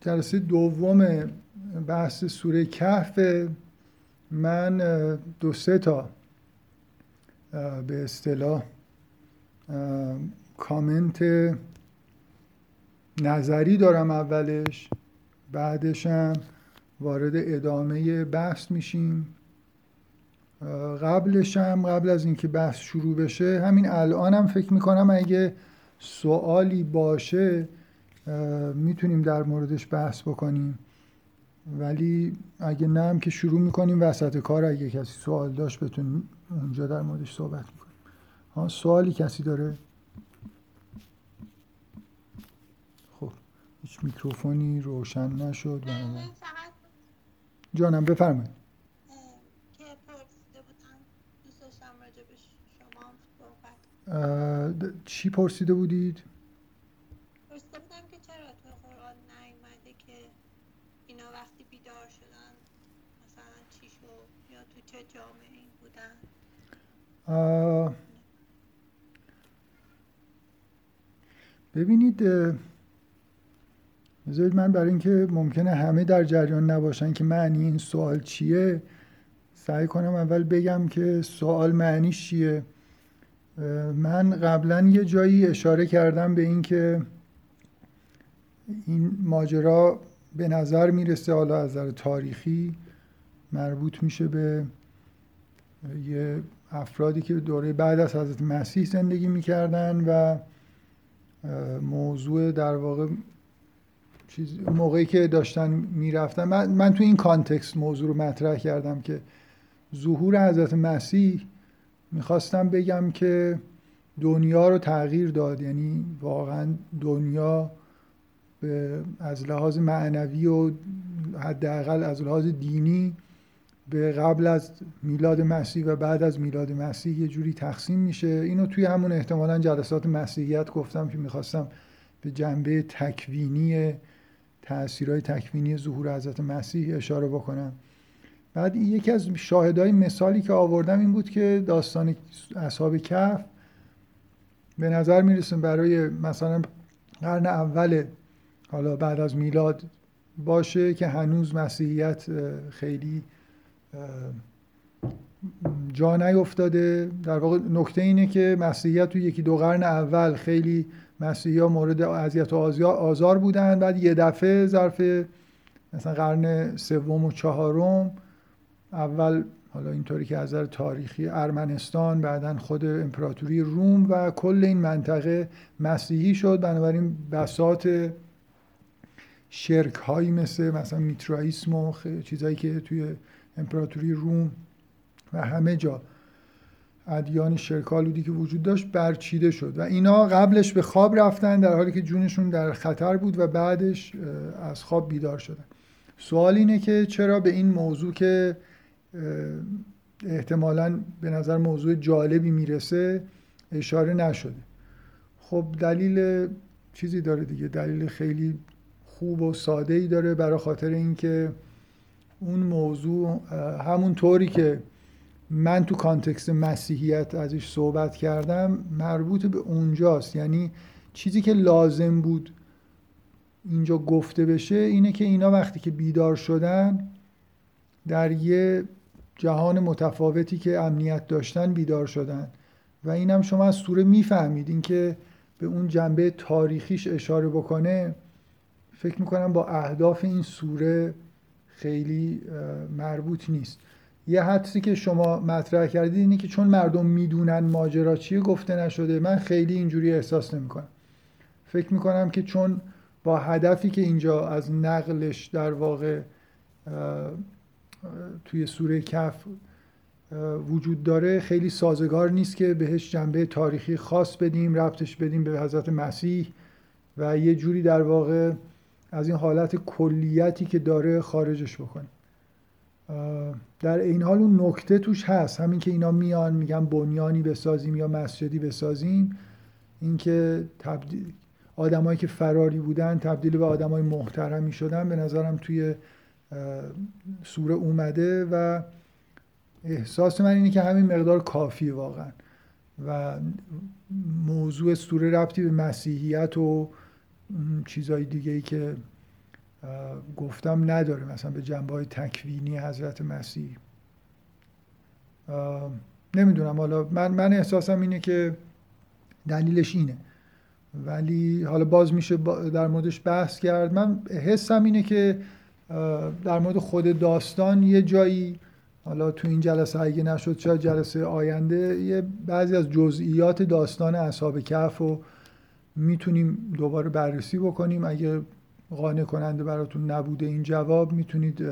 جلسه دوم بحث سوره کهف من دو سه تا به اصطلاح کامنت نظری دارم اولش بعدش هم وارد ادامه بحث میشیم. قبلش هم قبل از اینکه بحث شروع بشه همین الانم هم فکر می‌کنم اگه سوالی باشه می‌تونیم در موردش بحث بکنیم. ولی اگه نه هم که شروع می‌کنیم وسط کار اگه کسی سوال داشت بتونیم اونجا در موردش صحبت می‌کنیم. ها سوالی کسی داره؟ خب هیچ میکروفونی روشن نشد. جانم بفرمایید. چی پرسیده بودید؟ پرسیده بودم که چرا تو قرآن نیومده که اینا وقتی بیدار شدن مثلا چی شد یا تو چه جامعه بودن ببینید بذارید من برای اینکه ممکنه همه در جریان نباشن که معنی این سوال چیه سعی کنم اول بگم که سوال معنیش چیه. من قبلا یه جایی اشاره کردم به اینکه این ماجرا به نظر می‌رسه حالا از نظر تاریخی مربوط میشه به یه افرادی که دوره بعد از حضرت مسیح زندگی می‌کردن و موضوع در واقع چیز موقعی که داشتن می‌رفتن. من, من تو این کانتکست موضوع رو مطرح کردم که ظهور حضرت مسیح می‌خواستم بگم که دنیا رو تغییر داد. یعنی واقعا دنیا از لحاظ معنوی و حداقل از لحاظ دینی به قبل از میلاد مسیح و بعد از میلاد مسیح یه جوری تقسیم میشه. اینو توی همون احتمالا جلسات مسیحیت گفتم که می‌خواستم به جنبه تکوینی تاثیرهای تکوینی ظهور حضرت مسیح اشاره بکنم. بعد یکی از شاهدهای مثالی که آوردم این بود که داستان اصحاب کف به نظر می‌رسه برای مثلا قرن اول حالا بعد از میلاد باشه که هنوز مسیحیت خیلی جا نیفتاده. در واقع نکته اینه که مسیحیت تو یکی دو قرن اول خیلی مسیحی مورد اذیت و آزار بودن. بعد یه دفعه ظرف مثلا قرن سوم و چهارم اول حالا اینطوری که از نظر تاریخی ارمنستان بعدا خود امپراتوری روم و کل این منطقه مسیحی شد. بنابراین بسات شرک هایی مثل مثلا میترائیسم و چیزهایی که توی امپراتوری روم و همه جا. ادیان شرکالودی که وجود داشت برچیده شد و اینا قبلش به خواب رفتن در حالی که جونشون در خطر بود و بعدش از خواب بیدار شدن. سوال اینه که چرا به این موضوع که احتمالا به نظر موضوع جالبی می‌رسه اشاره نشده. خب دلیل چیزی داره دیگه. دلیل خیلی خوب و ساده ای داره برای خاطر اینکه اون موضوع همون طوری که من تو کانتکست مسیحیت ازش صحبت کردم مربوط به اونجاست. یعنی چیزی که لازم بود اینجا گفته بشه اینه که اینا وقتی که بیدار شدن در یه جهان متفاوتی که امنیت داشتن بیدار شدن. و اینم شما از سوره می‌فهمید. اینکه به اون جنبه تاریخیش اشاره بکنه فکر می‌کنم با اهداف این سوره خیلی مربوط نیست. یه حدسی که شما مطرح کردید اینه که چون مردم می‌دونن ماجرا چیه گفته نشده. من خیلی اینجوری احساس نمی‌کنم. فکر می‌کنم که چون با هدفی که اینجا از نقلش در واقع توی سوره کف وجود داره خیلی سازگار نیست که بهش جنبه تاریخی خاص بدیم ربطش بدیم به حضرت مسیح و یه جوری در واقع از این حالت کلیتی که داره خارجش بکنیم. در این حال اون نکته توش هست. همین که اینا میان میگن بنیانی بسازیم یا مسجدی بسازیم. اینکه تبدیل آدمایی که فراری بودن تبدیل به آدمای محترمی شدن به نظرم توی سوره اومده و احساس من اینه که همین مقدار کافی واقعا. و موضوع سوره ربطی به مسیحیت و چیزهای دیگه ای که گفتم نداره مثلا به جنبه های تکوینی حضرت مسیح. نمی‌دونم. حالا من, من احساسم اینه که دلیلش اینه. ولی حالا باز میشه در موردش بحث کرد. من حسم اینه که در مورد خود داستان یه جایی حالا تو این جلسه اگه نشد شاید جلسه آینده یه بعضی از جزئیات داستان اصحاب کهف رو می‌تونیم دوباره بررسی بکنیم. اگه قانع کننده براتون نبوده این جواب می‌تونید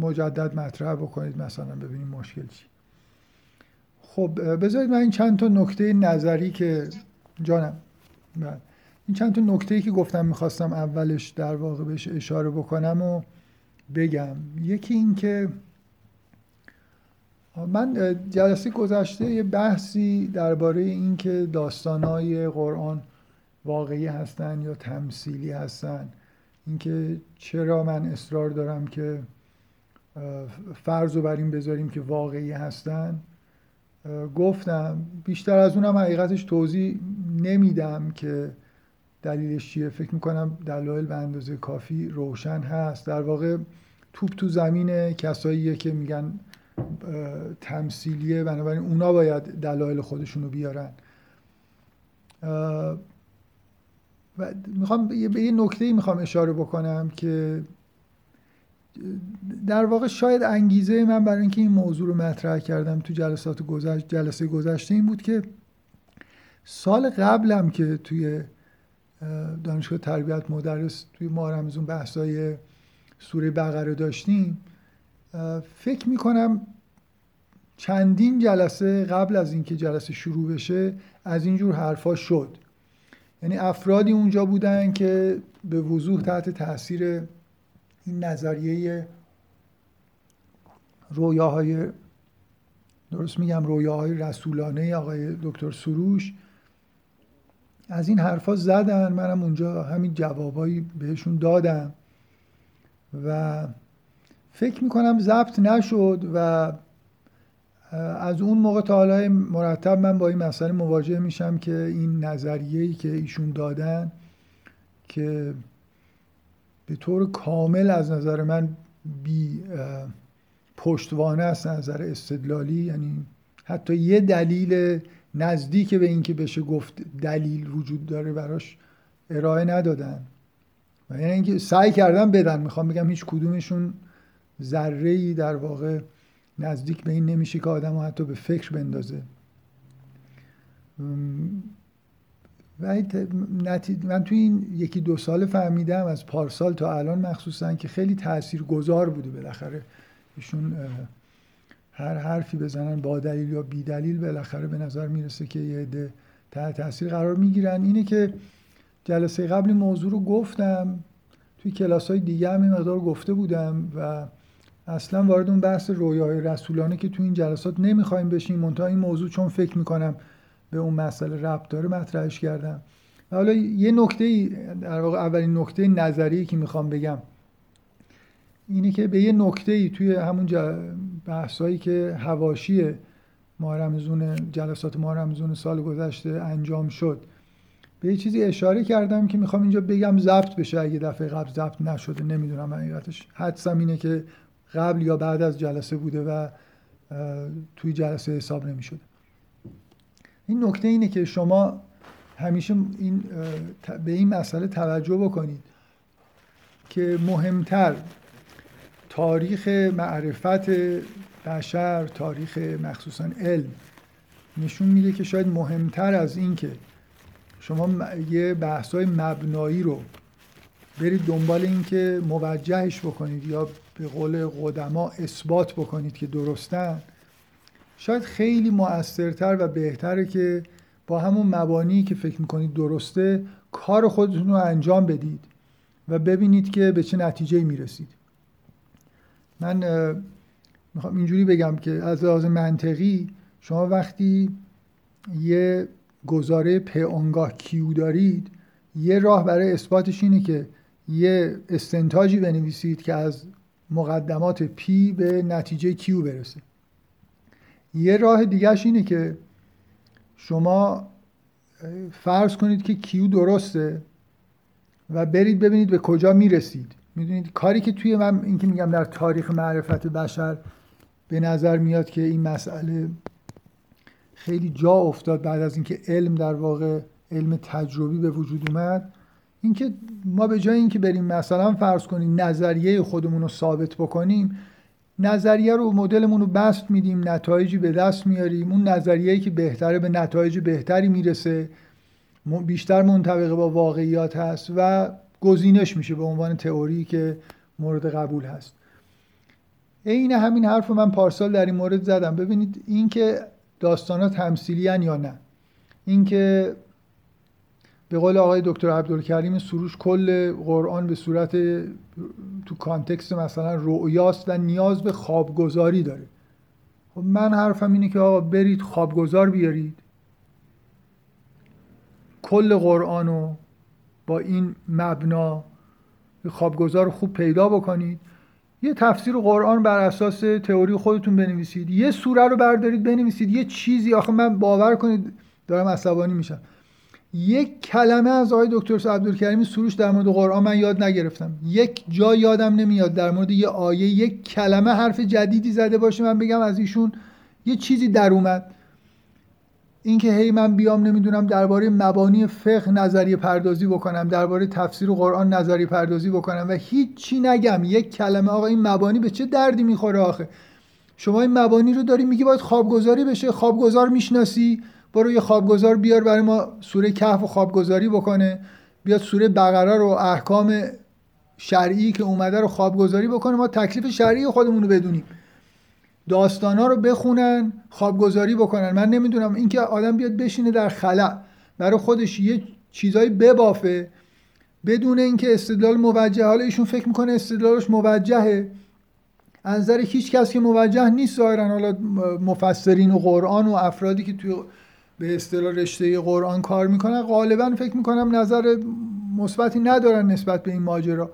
مجدد مطرح بکنید. مثلا ببینیم مشکل چی. خب بذارید من این چند تا نکته نظری که جانم. بله. این چند تا نکته که گفتم می‌خواستم اولش در واقع بهش اشاره بکنم و بگم. یکی این که من جلسه گذشته یه بحثی درباره این که داستانهای قرآن واقعی هستن یا تمثیلی هستن. اینکه چرا من اصرار دارم که فرض رو بر این بذاریم که واقعی هستن. گفتم بیشتر از اونم حقیقتش توضیح نمیدم که دلیلش چیه. فکر می‌کنم دلایل به اندازه کافی روشن هست. در واقع توپ تو زمین کساییه که میگن تمثیلیه بنابراین اونا باید دلایل خودشونو بیارن. و می‌خوام به یه نکته می‌خوام اشاره بکنم که در واقع شاید انگیزه من برای اینکه این موضوع رو مطرح کردم تو جلسات گذشت جلسه گذشته این بود که سال قبلم که توی دانشگاه تربیت مدرس توی ماه رمزون بحثای سوره بقره داشتیم فکر می‌کنم چندین جلسه قبل از اینکه جلسه شروع بشه از اینجور حرفا شد. یعنی افرادی اونجا بودن که به وضوح تحت تاثیر این نظریه رویاهای درست میگم رویاهای رسولانه آقای دکتر سروش از این حرفا زدن. منم اونجا همین جوابایی بهشون دادم و فکر می‌کنم ضبط نشد و از اون موقع تا حالا مرتب من با این مسئله مواجه میشم که این نظریه‌ای که ایشون دادن که به طور کامل از نظر من بی پشتوانه است نظر استدلالی یعنی حتی یه دلیل نزدیک به اینکه بشه گفت دلیل وجود داره براش ارائه ندادن. و یعنی اینکه سعی کردن بدن. می‌خوام بگم هیچ کدومشون ذره ای در واقع نزدیک به این نمیشه که آدم رو حتی به فکر بندازه. و من توی این یکی دو سال فهمیدم از پارسال تا الان مخصوصا که خیلی تأثیر گذار بوده بالاخره. ایشون هر حرفی بزنن با دلیل یا بی دلیل بالاخره به نظر می‌رسه که یه عده تحت تاثیر قرار می‌گیرن. اینه که جلسه قبلی موضوع رو گفتم توی کلاس های دیگه هم این مقدار گفته بودم و اصلا وارد اون بحث رویای رسولانه که تو این جلسات نمی‌خوایم بشیم. منتها این موضوع چون فکر می‌کنم به اون مسئله ربط داره مطرحش کردم. و حالا یه نکته در واقع اولین نکته نظری که می‌خوام بگم اینه که به یه نکته ای توی همون بحثایی که هواشی ماه جلسات ماه سال گذشته انجام شد به یه چیزی اشاره کردم که می‌خوام اینجا بگم ضبط بشه. اگه دفعه قبل ضبط نشده نمی‌دونم حقیقتش. حدسم اینه که قبل یا بعد از جلسه بوده و توی جلسه حساب نمی‌شده. این نکته اینه که شما همیشه این به این مسئله توجه بکنید که مهمتر تاریخ معرفت بشر تاریخ مخصوصا علم نشون میده که شاید مهمتر از این که شما یه بحثای مبنایی رو برید دنبال این که موجهش بکنید یا به قول قدما اثبات بکنید که درستن. شاید خیلی مؤثرتر و بهتره که با همون مبانی که فکر می‌کنید درسته کار خودتون رو انجام بدید و ببینید که به چه نتیجه می‌رسید. من می‌خوام اینجوری بگم که از لحاظ منطقی شما وقتی یه گزاره پی آنگاه کیو دارید یه راه برای اثباتش اینه که یه استنتاجی بنویسید که از مقدمات پی به نتیجه کیو برسه. یه راه دیگهش اینه که شما فرض کنید که کیو درسته و برید ببینید به کجا می‌رسید. می‌دونید کاری که توی من این که میگم در تاریخ معرفت بشر به نظر میاد که این مسئله خیلی جا افتاد بعد از اینکه علم در واقع علم تجربی به وجود اومد. اینکه ما به جای اینکه بریم مثلا فرض کنیم نظریه خودمون رو ثابت بکنیم نظریه رو مدلمون رو بست میدیم نتایجی به دست میاریم. اون نظریه‌ای که بهتره به نتایج بهتری می‌رسه. بیشتر منطبق با واقعیات هست و گزینش میشه به عنوان تئوری که مورد قبول هست. عین همین حرف رو من پارسال در این مورد زدم. ببینید اینکه داستان ها تمثیلی یا نه. اینکه به قول آقای دکتر عبدالکریم سروش کل قرآن به صورت تو کانتکست مثلا رؤیاست و نیاز به خوابگذاری داره. خب من حرفم اینه که آقا برید خوابگذار بیارید. کل قرآن رو با این مبنا خوابگذار خوب پیدا بکنید. یه تفسیر قرآن بر اساس تئوری خودتون بنویسید. یه سوره رو بردارید بنویسید. یه چیزی. آخه من باور کنید دارم عصبانی میشم. یک کلمه از آقای دکتر عبدالکریمی سروش در مورد قرآن من یاد نگرفتم. یک جا یادم نمیاد در مورد یه آیه یک کلمه حرف جدیدی زده باشه من بگم از ایشون یه چیزی در اومد. اینکه هی من بیام نمی‌دونم درباره مبانی فقه نظریه پردازی بکنم درباره تفسیر قرآن نظریه پردازی بکنم و هیچ چی نگم. یک کلمه آقا این مبانی به چه دردی می‌خوره آخه؟ شما این مبانی رو داری میگی باید خوابگذاری بشه خوابگذار می‌شناسی برو یه خوابگذار بیار برای ما سوره کهف و خوابگذاری بکنه بیاد سوره بقره رو احکام شرعی که اومده رو خوابگذاری بکنه ما تکلیف شرعی خودمون رو بدونیم. داستان رو بخونن خوابگذاری بکنن. من نمی‌دونم اینکه آدم بیاد بشینه در خلع برای خودش یه چیزایی ببافه بدون اینکه استدلال موجه حالا ایشون فکر می‌کنه استدلالش موجهه. نظر هیچ کس که موجه نیست ظاهرا. حالا مفسرین و قرآن و افرادی که توی به اصطلاح رشته قرآن کار می‌کنن غالبا فکر می‌کنم نظر مثبتی ندارن نسبت به این ماجرا.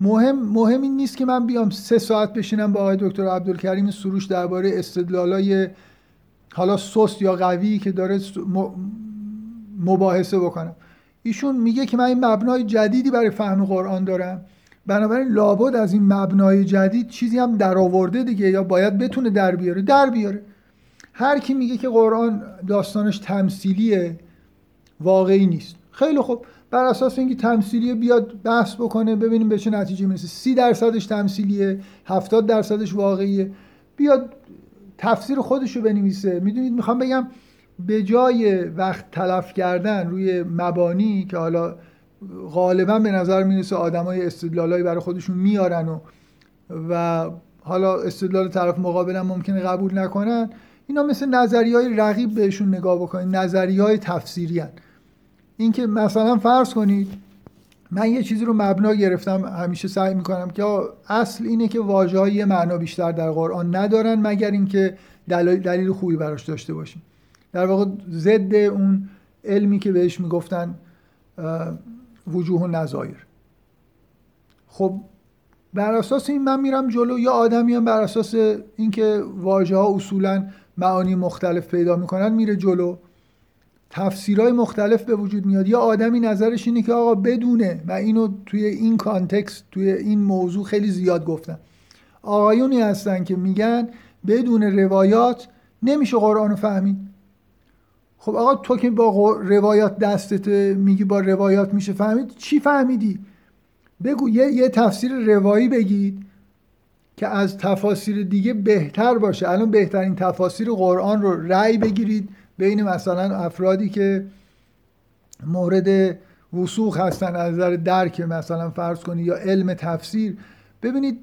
مهم مهم این نیست که من بیام سه ساعت بشینم با آقای دکتر عبدالکریم سروش درباره استدلالای حالا سست یا قوی که داره مباحثه بکنم. ایشون میگه که من این مبنای جدیدی برای فهم قرآن دارم. بنابراین لابد از این مبنای جدید چیزی هم در آورده دیگه یا باید بتونه در بیاره. در بیاره. هر کی میگه که قرآن داستانش تمثیلیه واقعی نیست. خیلی خوب. بر اساس اینکه تمثیلیه بیاد بحث بکنه ببینیم به چه نتیجه می‌رسه. سی درصدش تمثیلیه هفتاد درصدش واقعیه. بیاد تفسیر خودش رو بنویسه. می‌دونید می‌خوام بگم به جای وقت تلف کردن روی مبانی که حالا غالبا به نظر می‌رسه آدمای استدلالایی برای خودشون میارن و و حالا استدلال طرف مقابل هم ممکنه قبول نکنن. اینا مثل نظری های رقیب بهشون نگاه بکنید. نظری های تفسیری هن. اینکه مثلا فرض کنید من یه چیزی رو مبنا گرفتم همیشه سعی می‌کنم که اصل اینه که واژه های معنا بیشتر در قرآن ندارن مگر اینکه دلیل, دلیل خوبی براش داشته باشیم. در واقع ضد اون علمی که بهش می‌گفتن وجوه و نظایر. خب بر اساس این من میرم جلو یا آدمی هم بر اساس اینکه واژه ها اصولا معانی مختلف پیدا می‌کنن میره جلو. تفسیرهای مختلف به وجود میاد. یا آدمی نظرش اینه که آقا بدونه و اینو توی این کانتکست توی این موضوع خیلی زیاد گفتم. آقایونی هستن که میگن بدون روایات نمیشه قرآن رو فهمید. خب آقا تو که با روایات دستت میگی با روایات میشه فهمید؟ چی فهمیدی؟ بگو یه, یه تفسیر روایی بگید که از تفاسیر دیگه بهتر باشه. الان بهترین تفاسیر قرآن رو رأی بگیرید بین مثلا افرادی که مورد وسوخ هستن از نظر درک مثلا فرض کنید یا علم تفسیر. ببینید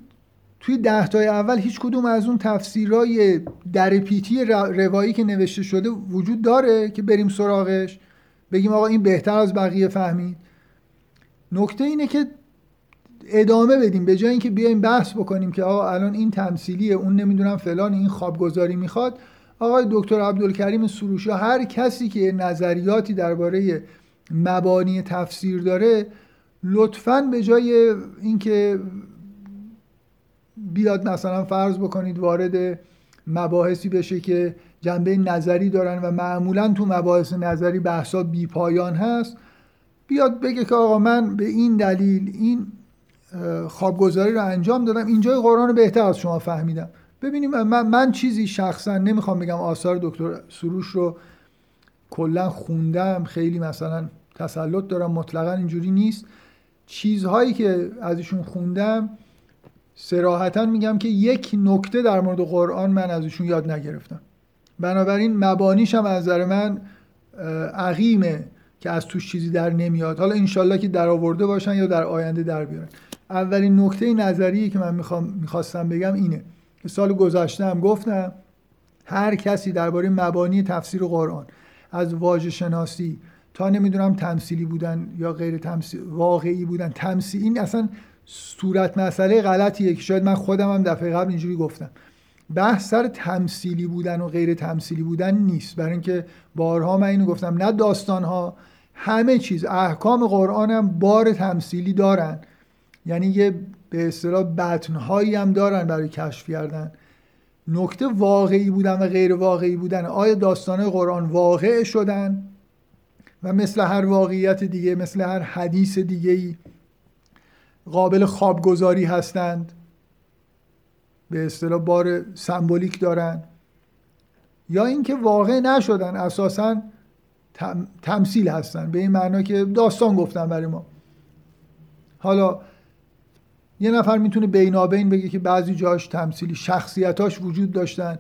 توی ده تای اول هیچ کدوم از اون تفسیرهای در پیتی روایی که نوشته شده وجود داره که بریم سراغش؟ بگیم آقا این بهتر از بقیه فهمید. نکته اینه که ادامه بدیم. به جای اینکه بیایم بحث بکنیم که آقا الان این تمثیلیه اون نمی‌دونم فلان این خوابگذاری می‌خواد آقای دکتر عبدالکریم سروشا هر کسی که نظریاتی درباره مبانی تفسیر داره لطفا به جای اینکه بیاد مثلا فرض بکنید وارد مباحثی بشه که جنبه نظری دارن و معمولا تو مباحث نظری بحثا بی پایان هست بیاد بگه که آقا من به این دلیل این خوابگذاری رو انجام دادم. اینجای قرآن رو بهتر از شما فهمیدم. ببینیم من, من چیزی شخصا نمی‌خوام بگم آثار دکتر سروش رو کلا خوندم خیلی مثلا تسلط دارم مطلقا اینجوری نیست. چیزهایی که ازشون خوندم سراحتا میگم که یک نکته در مورد قرآن من ازشون یاد نگرفتم. بنابراین مبانیش هم از نظر من عقیمه که از توش چیزی در نمیاد. حالا انشالله که در آورده باشن یا در آینده در بیارن. اولین نکته نظری که من می‌خوام می‌خواستم بگم اینه که سال گذشته هم گفتم هر کسی درباره مبانی تفسیر قرآن از واژه شناسی تا نمی‌دونم تمثیلی بودن یا غیر تمثیل واقعی بودن تمثیل این اصلا صورت مسئله غلطیه که شاید من خودم هم دفعه قبل اینجوری گفتم. بحث سر تمثیلی بودن و غیر تمثیلی بودن نیست. برای اینکه بارها من اینو گفتم نه داستان ها همه چیز. احکام قرآن هم بار تمثیلی دارن. یعنی یه به اصطلاح بطنهایی هم دارن برای کشف کردن. نکته واقعی بودن و غیر واقعی بودن. آیا داستان قرآن واقع شدن؟ و مثل هر واقعیت دیگه مثل هر حدیث دیگه ای قابل خوابگذاری هستند. به اصطلاح بار سمبولیک دارن. یا اینکه واقع نشدن اساسا تمثیل هستن. به این معنا که داستان گفتن برای ما. حالا یه نفر می‌تونه بینابین بگه که بعضی جاش تمثیلی شخصیتاش وجود داشتن.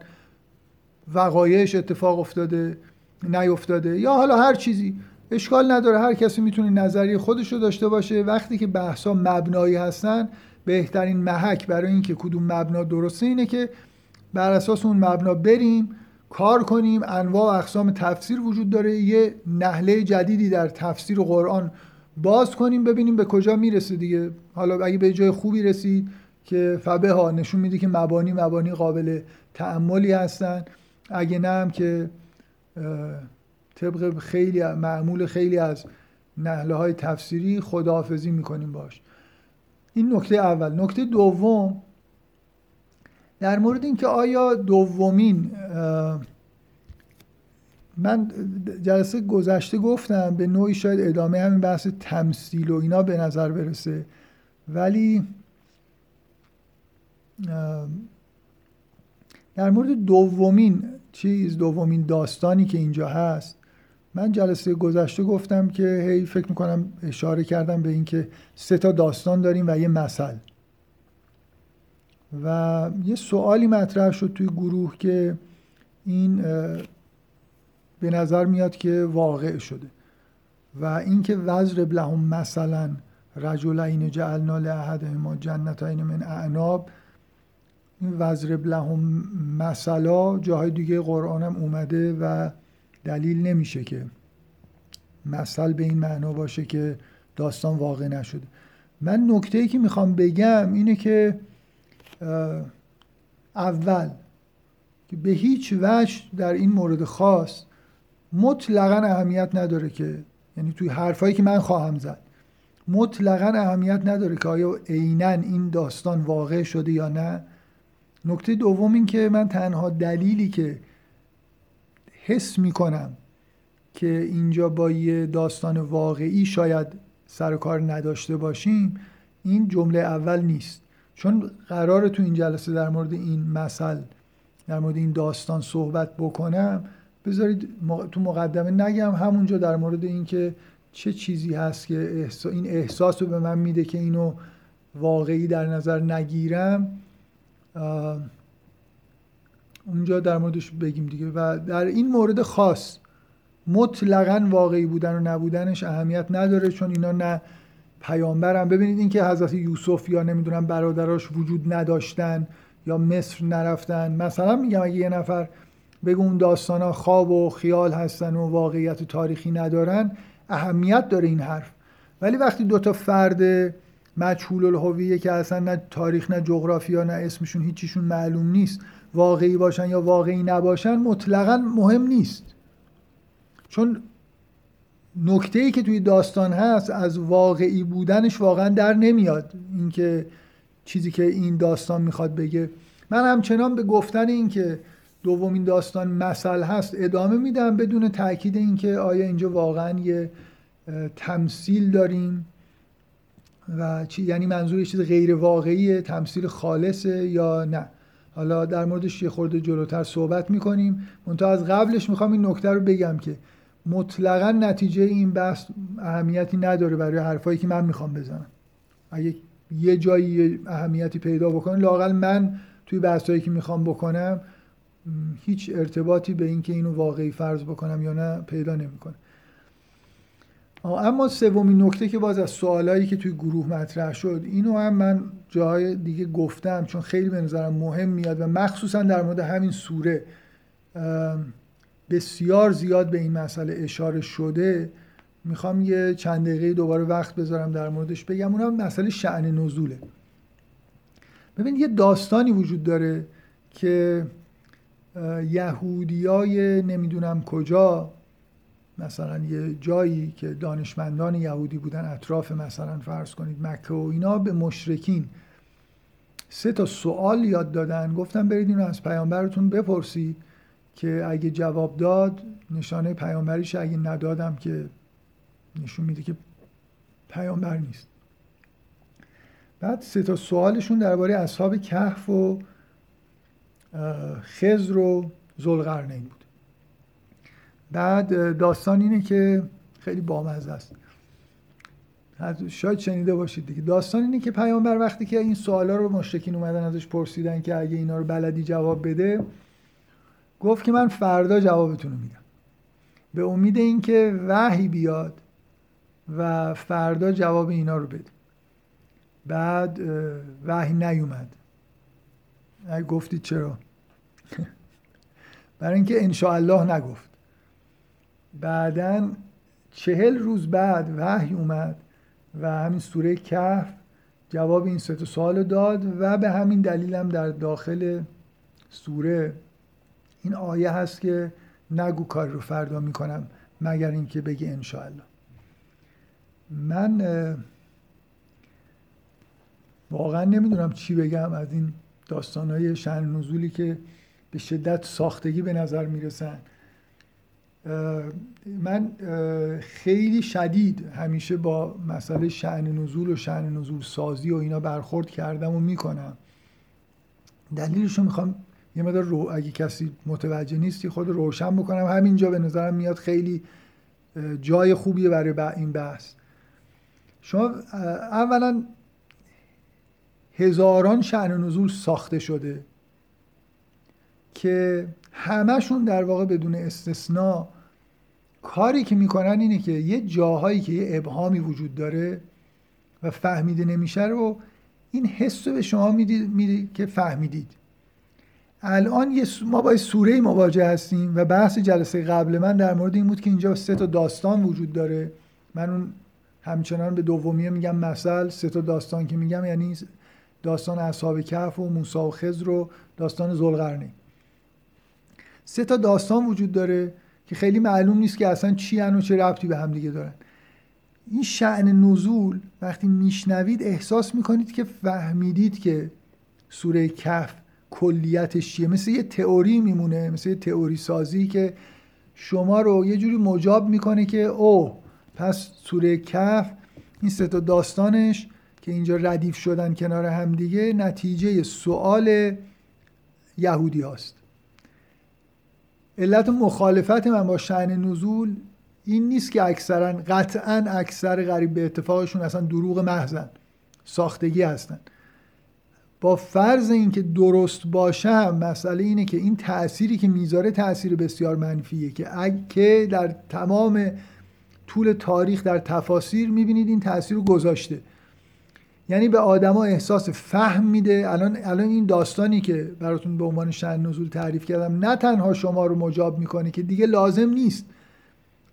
وقایعش اتفاق افتاده نیفتاده. یا حالا هر چیزی. اشکال نداره هر کسی می‌تونه نظریه خودش رو داشته باشه. وقتی که بحثا مبنایی هستن بهترین محک برای اینکه کدوم مبنا درسته اینه که بر اساس اون مبنا بریم کار کنیم انواع و اقسام تفسیر وجود داره. یه نحله جدیدی در تفسیر قرآن باز کنیم ببینیم به کجا می‌رسه دیگه. حالا اگه به جای خوبی رسید که فبه ها نشون میده که مبانی مبانی قابل تعملی هستن. اگه نه هم که طبق خیلی معمول خیلی از نهله های تفسیری خداحافظی می‌کنیم باش. این نکته اول. نکته دوم در مورد اینکه آیا دومین من جلسه گذشته گفتم به نوعی شاید ادامه همین بحث تمثیل و اینا به نظر برسه. ولی در مورد دومین چیز دومین داستانی که اینجا هست من جلسه گذشته گفتم که هی فکر می‌کنم اشاره کردم به اینکه سه تا داستان داریم و یه مثل. و یه سوالی مطرح شد توی گروه که این به نظر میاد که واقع شده و اینکه وزر لهم مثلا رجلین جعلنا ما جنتین من اعناب این وزر لهم مثلا جاهای دیگه قرآن هم اومده و دلیل نمیشه که مثل به این معنا باشه که داستان واقع نشده. من نکته ای که می‌خوام بگم اینه که اول که به هیچ وجه در این مورد خاص مطلقا اهمیت نداره که یعنی توی حرفایی که من خواهم زد مطلقا اهمیت نداره که آیا عینا این داستان واقع شده یا نه. نکته دوم این که من تنها دلیلی که حس می‌کنم که اینجا با یه داستان واقعی شاید سر کار نداشته باشیم این جمله اول نیست. چون قرار تو این جلسه در مورد این مثل در مورد این داستان صحبت بکنم. بذارید تو مقدمه نگم همونجا در مورد اینکه چه چیزی هست که این احساس رو به من میده که اینو واقعی در نظر نگیرم. اونجا در موردش بگیم دیگه. و در این مورد خاص مطلقا واقعی بودن و نبودنش اهمیت نداره چون اینا نه پیامبرم ببینید اینکه حضرت یوسف یا نمی‌دونم برادراش وجود نداشتن یا مصر نرفتن. مثلا میگم اگه یه نفر بگو اون داستان خواب و خیال هستن و واقعیت تاریخی ندارن اهمیت داره این حرف. ولی وقتی دو تا فرد مجهول الهویه که اصلا نه تاریخ نه جغرافیا نه اسمشون هیچیشون معلوم نیست واقعی باشن یا واقعی نباشن مطلقا مهم نیست. چون نکته ای که توی داستان هست از واقعی بودنش واقعا در نمیاد. اینکه چیزی که این داستان می‌خواد بگه. من همچنان به گفتن این که دومین داستان مثل هست ادامه میدم بدون تاکید اینکه آیا اینجا واقعا یه تمثیل داریم و چی یعنی منظور چیز غیر واقعی تمثیل خالصه یا نه. حالا در موردش یه خورده جلوتر صحبت می‌کنیم. منتها از قبلش می‌خوام این نکته رو بگم که مطلقا نتیجه این بحث اهمیتی نداره برای حرفایی که من می‌خوام بزنم. اگه یه جایی اهمیتی پیدا بکنه لاقل من توی بحثایی که می‌خوام بکنم هیچ ارتباطی به اینکه اینو واقعی فرض بکنم یا نه پیدا نمی‌کنه. اما سومین نکته که باز از سوالایی که توی گروه مطرح شد اینو هم من جای دیگه گفتم چون خیلی به نظرم مهم میاد و مخصوصا در مورد همین سوره بسیار زیاد به این مسئله اشاره شده. می‌خوام یه چند دقیقه دوباره وقت بذارم در موردش بگم. اونم مسئله شعن نزوله. ببین یه داستانی وجود داره که یهودیای نمی‌دونم کجا مثلا یه جایی که دانشمندان یهودی بودن اطراف مثلا فرض کنید مکه و اینا به مشرکین سه تا سوال یاد دادن. گفتم برید اینو از پیامبرتون بپرسید که اگه جواب داد نشانه پیامبریش اگه ندادم که نشون میده که پیامبر نیست. بعد سه تا سوالشون درباره اصحاب کهف و خزر و ذوالقرنین بود. بعد داستان اینه که خیلی بامزه است. شاید شنیده باشید دیگه. داستان اینه که پیامبر وقتی که این سوالا رو مشرکین اومدن ازش پرسیدن که اگه اینا رو بلدی جواب بده گفت که من فردا جوابتون رو میدم. به امید اینکه وحی بیاد و فردا جواب اینا رو بده. بعد وحی نیومد. گفتید چرا؟ برای اینکه انشاءالله نگفت. بعدا چهل روز بعد وحی اومد و همین سوره کهف جواب این سه سوال داد و به همین دلیل هم در داخل سوره این آیه هست که نگو کار رو فردا می‌کنم مگر اینکه بگی انشاءالله. من واقعا نمی‌دونم چی بگم از این داستانهای شن نزولی که به شدت ساختگی به نظر می‌رسن. من خیلی شدید همیشه با مسئله شعن نزول و شعن نزول سازی و اینا برخورد کردم و می‌کنم. دلیلش رو می‌خوام یه مدار رو اگه کسی متوجه نیستی خود روشن بکنم. همینجا به نظرم میاد خیلی جای خوبیه برای این بحث. شما اولا هزاران شعن نزول ساخته شده که همشون در واقع بدون استثنا کاری که می‌کنن اینه که یه جاهایی که یه ابهامی وجود داره و فهمیده نمیشه رو این حس رو به شما می‌دید که فهمیدید. الان یه ما با سوره مواجه هستیم و بحث جلسه قبل من در مورد این بود که اینجا سه تا داستان وجود داره. من اون همچنان به دومیه میگم مثل سه تا داستان که میگم یعنی داستان اصحاب کهف و موسی و خضر و داستان ذوالقرنین سه تا داستان وجود داره که خیلی معلوم نیست که اصلا چی و چه ربطی به هم دیگه دارن. این شعن نزول وقتی میشنوید احساس می‌کنید که فهمیدید که سوره کف کلیتش چیه. مثل یه تئوری میمونه مثل یه تئوری سازی که شما رو یه جوری مجاب می‌کنه که او پس سوره کف این سه تا داستانش که اینجا ردیف شدن کنار هم دیگه نتیجه سوال یهودی هاست. علت مخالفت من با شعن نزول این نیست که اکثرا قطعا اکثر غریب به اتفاقشون اصلا دروغ محضن ساختگی هستن. با فرض اینکه درست باشه هم مسئله اینه که این تأثیری که می‌ذاره تأثیر بسیار منفیه که اگه در تمام طول تاریخ در تفاسیر می‌بینید این تاثیر رو گذاشته. یعنی به آدما احساس فهم میده. الان الان این داستانی که براتون به عنوان شن نزول تعریف کردم نه تنها شما رو مجاب می‌کنه که دیگه لازم نیست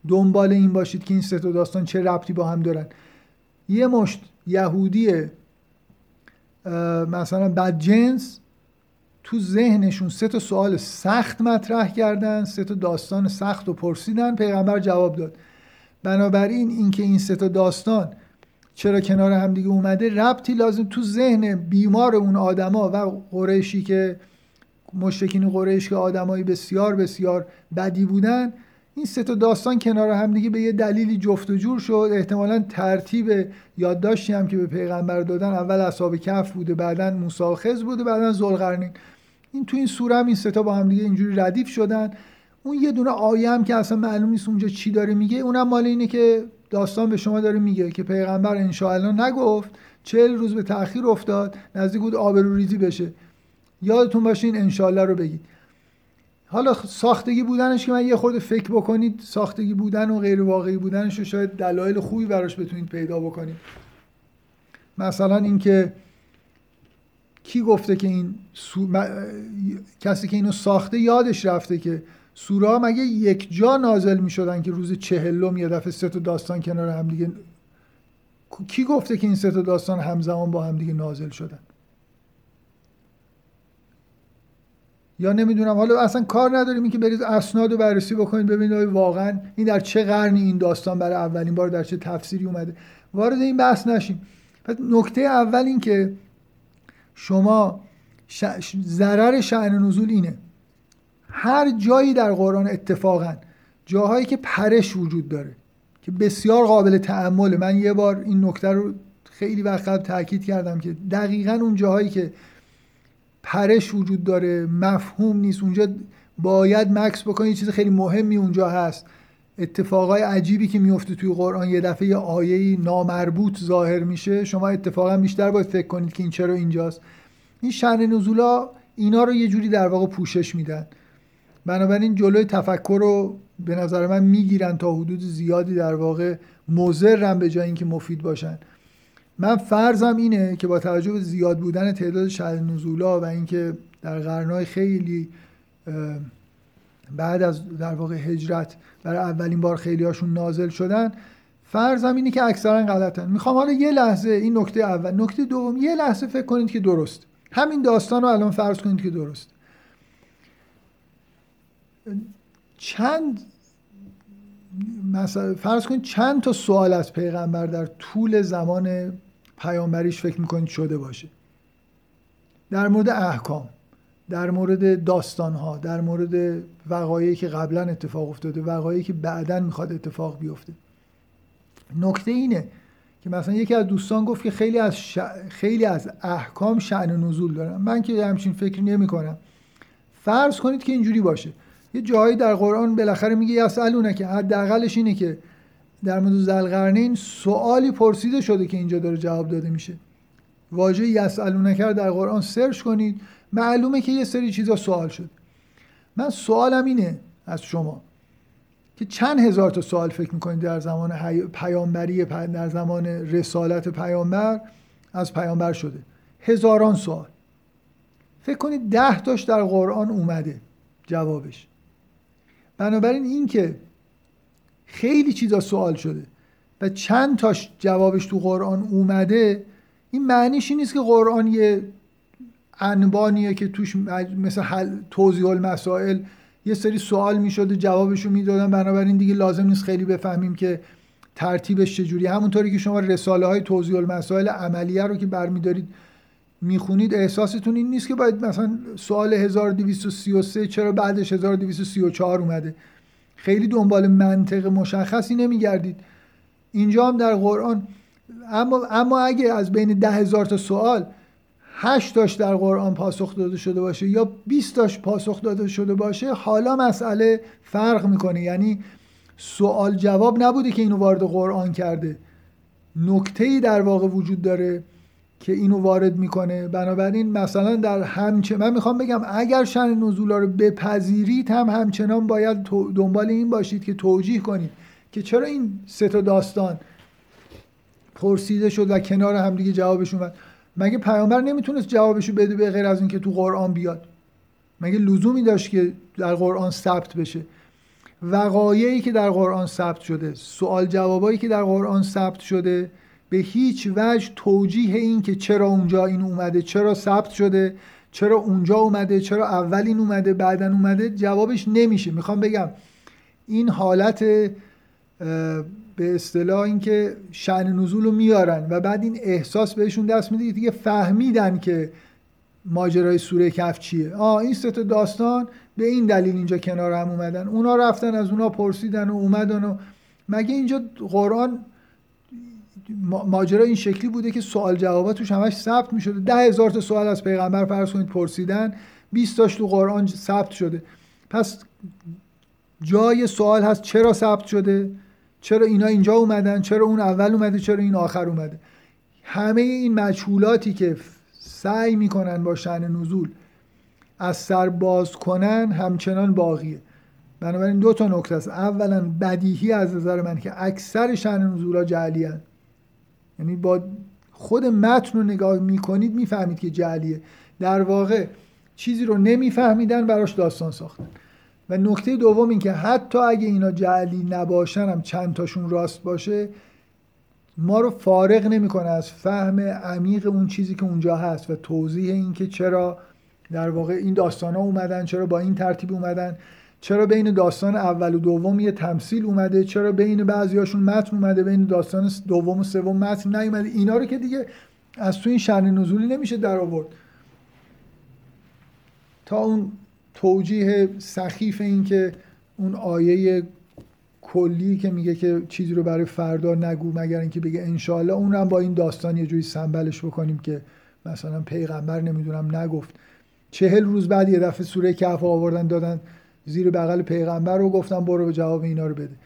دنبال این باشید که این سه تا داستان چه ربطی با هم دارن. یه مشت یهودی مثلا بد جنس تو ذهنشون سه تا سوال سخت مطرح کردن سه تا داستان سخت رو پرسیدن پیغمبر جواب داد. بنابراین اینکه این سه تا داستان چرا کنار هم دیگه اومده؟ ربطی لازم تو ذهن بیمار اون آدما و قریشی که مشرکین قریش که آدمایی بسیار بسیار بدی بودن این سه تا داستان کنار هم دیگه به یه دلیلی جفت و جور شد. احتمالا ترتیب یادداشتی هم که به پیغمبر دادن اول اصحاب کف بوده بعدا موسی خضر بوده بعدا ذوالقرنین. این تو این سوره هم این سه تا با هم دیگه اینجوری ردیف شدن. اون یه دونه آیه هم که اصلا معلوم نیست اونجا چی داره میگه اونم مال اینه که داستان به شما داره میگه که پیغمبر انشاءالله نگفت چهل روز به تاخیر افتاد نزدیک بود آبروریزی بشه. یادتون باشه این انشالله رو بگید. حالا ساختگی بودنش که من یه خورده فکر بکنید ساختگی بودن و غیر واقعی بودنش رو شاید دلایل خوبی براش بتونید پیدا بکنید. مثلا اینکه کی گفته که این سو... کسی که اینو ساخته یادش رفته که سوره مگه یک جا نازل می شدن که روز چهلم یه دفعه سه تا داستان کنار هم دیگه کی گفته که این سه تا داستان همزمان با هم دیگه نازل شدن؟ یا نمی‌دونم. حالا اصلا کار نداریم این که برید اسناد رو بررسی بکنید ببینید واقعا این در چه قرنی این داستان برای اولین بار در چه تفسیری اومده. وارد این بحث نشیم. پس نکته اول این که شما ش... ضرر شعن نزول اینه. هر جایی در قرآن اتفاقا جاهایی که پرش وجود داره که بسیار قابل تعمله من یه بار این نکته رو خیلی وقت قبل تاکید کردم که دقیقا اون جاهایی که پرش وجود داره مفهوم نیست. اونجا باید مکس بکنید چیز خیلی مهمی اونجا هست. اتفاقای عجیبی که میفته توی قرآن یه دفعه یه آیه نامربوط ظاهر میشه. شما اتفاقا بیشتر باید فکر کنید که این چرا اینجاست. این شن نزولا اینا رو یه جوری در واقع پوشش میدن. بنابراین جلوی تفکر رو به نظر من می‌گیرن تا حدود زیادی در واقع مضرن به جای اینکه مفید باشن. من فرضم اینه که با توجه به زیاد بودن تعداد شهر نزولا و اینکه در قرنهای خیلی بعد از در واقع هجرت برای اولین بار خیلی هاشون نازل شدن فرضم اینه که اکثرا غلطن. می‌خوام حالا یه لحظه این نکته اول نکته دوم یه لحظه فکر کنید که درست. همین داستان رو الان فرض کنید که درست. چند مثلا فرض کنید چند تا سوال از پیغمبر در طول زمان پیامبریش فکر می‌کنید شده باشه؟ در مورد احکام در مورد داستان ها در مورد وقایعی که قبلا اتفاق افتاده وقایعی که بعدا می‌خواد اتفاق بیفته. نکته اینه که مثلا یکی از دوستان گفت که خیلی از خیلی از احکام شأن نزول دارن. من که همچین فکر نمی کنم فرض کنید که اینجوری باشه. یه جایی در قرآن بالاخره میگه یسالونه که حداقلش اینه که در مورد زلقرنین سوالی پرسیده شده که اینجا داره جواب داده میشه. واژه یسالونه کرد در قرآن سرچ کنید. معلومه که یه سری چیزا سوال شد. من سوالم اینه از شما که چند هزار تا سوال فکر می‌کنید در زمان پیامبری در زمان رسالت پیامبر؟ از پیامبر شده. هزاران سوال فکر کنید ده تاش در قرآن اومده. جوابش. بنابراین این که خیلی چیزا سوال شده و چند تاش جوابش تو قرآن اومده این معنیش این نیست که قرآن یه انبانیه که توش مثل حل توضیح المسائل یه سری سوال می‌شده جوابش رو می‌دادن. بنابراین دیگه لازم نیست خیلی بفهمیم که ترتیبش چجوری همونطوری که شما رساله های توضیح المسائل عملیه رو که برمیدارید می‌خونید احساستون این نیست که باید مثلا سوال 1233 چرا بعدش 1234 اومده؟ خیلی دنبال منطق مشخصی نمیگردید. اینجا هم در قرآن اما, اما اگه از بین ده هزار تا سوال هشت تاش در قرآن پاسخ داده شده باشه یا 20 تاش پاسخ داده شده باشه حالا مسئله فرق می‌کنه. یعنی سوال جواب نبوده که اینو وارد قرآن کرده. نکته ای در واقع وجود داره. که اینو وارد می‌کنه. بنابراین مثلا در همچه من می‌خوام بگم اگر شن نزولا رو بپذیرید هم همچنان باید دنبال این باشید که توجیه کنید که چرا این سه تا داستان پرسیده شد و کنار هم دیگه جوابش اومد. مگه پیامبر نمی‌تونست جوابشو بده به غیر از اینکه تو قرآن بیاد؟ مگه لزومی داشت که در قرآن ثبت بشه؟ وقایعی که در قرآن ثبت شده سوال جوابایی که در قرآن ثبت شده به هیچ وجه توجیه این که چرا اونجا این اومده چرا ثبت شده چرا اونجا اومده چرا اول این اومده بعدا اومده جوابش نمیشه. می‌خوام بگم این حالت به اصطلاح اینکه شعن نزول رو میارن و بعد این احساس بهشون دست میده دیگه فهمیدن که ماجرای سوره کف چیه. آه این سه داستان به این دلیل اینجا کنار هم اومدن. اونا رفتن از اونا پرسیدن و اومدن و مگه اینجا قرآن ماجرا این شکلی بوده که سوال جوابات توش همش ثبت می‌شده. ده هزار تا سوال از پیغمبر فرض کنید پرسیدن 20 تاش تو قرآن ثبت شده. پس جای سوال هست چرا ثبت شده؟ چرا اینا اینجا اومدن؟ چرا اون اول اومده؟ چرا این آخر اومده؟ همه این مجهولاتی که سعی می‌کنن با شن نزول از سر باز کنن همچنان باقیه. بنابراین دو تا نکته است. اولا بدیهی از نظر من که اکثر شن نزول ها جعلی یعنی با خود متن رو نگاه می‌کنید می‌فهمید که جعلیه. در واقع چیزی رو نمیفهمیدن براش داستان ساختن. و نکته دوم این که حتی اگه اینا جعلی نباشن هم چند تاشون راست باشه ما رو فارغ نمی‌کنه از فهم عمیق اون چیزی که اونجا هست و توضیح این که چرا در واقع این داستان ها اومدن چرا با این ترتیب اومدن. چرا بین داستان اول و دوم یه تمثیل اومده؟ چرا بین بعضیاشون متن اومده؟ بین داستان دوم و سوم متن نیومده؟ اینا رو که دیگه از تو این شن نزولی نمیشه در آورد تا اون توجیه سخیف این که اون آیه کلی که میگه که چیزی رو برای فردا نگو مگر اینکه بگه انشالله اون هم با این داستان یه جوری سنبلش بکنیم که مثلا پیغمبر نمی‌دونم نگفت. چهل روز بعد یه دفعه سوره کهف آوردن دادن زیر بغل پیغمبر رو گفتم برو به جواب اینا رو بده.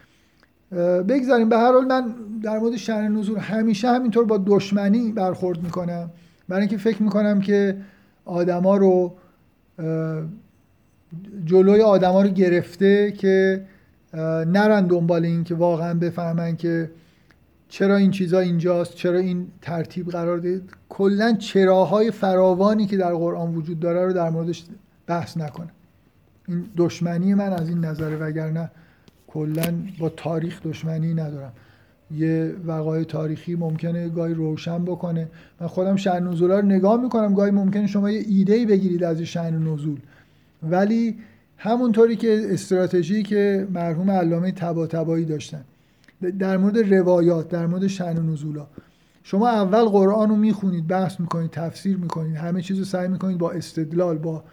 بگذاریم. به هر حال من در مورد شن نزول همیشه همینطور با دشمنی برخورد می‌کنم. برای اینکه فکر می‌کنم که آدما رو جلوی آدما رو گرفته که نرن دنبال این که واقعا بفهمن که چرا این چیزا اینجاست چرا این ترتیب قرار دید کلا چراهای فراوانی که در قرآن وجود داره رو در موردش بحث نکنه این دشمنی من از این نظره وگرنه کلا با تاریخ دشمنی ندارم. یه وقایع تاریخی ممکنه گاهی روشن بکنه. من خودم شأن نزولا رو نگاه می‌کنم گاهی ممکنه شما یه ایده بگیرید از شأن نزول. ولی همونطوری که استراتژی که مرحوم علامه تبا داشتن در مورد روایات در مورد شأن نزولا شما اول قرآن رو می‌خونید بحث می‌کنید تفسیر می‌کنید همه چیز رو سعی می‌کنید با استدلال با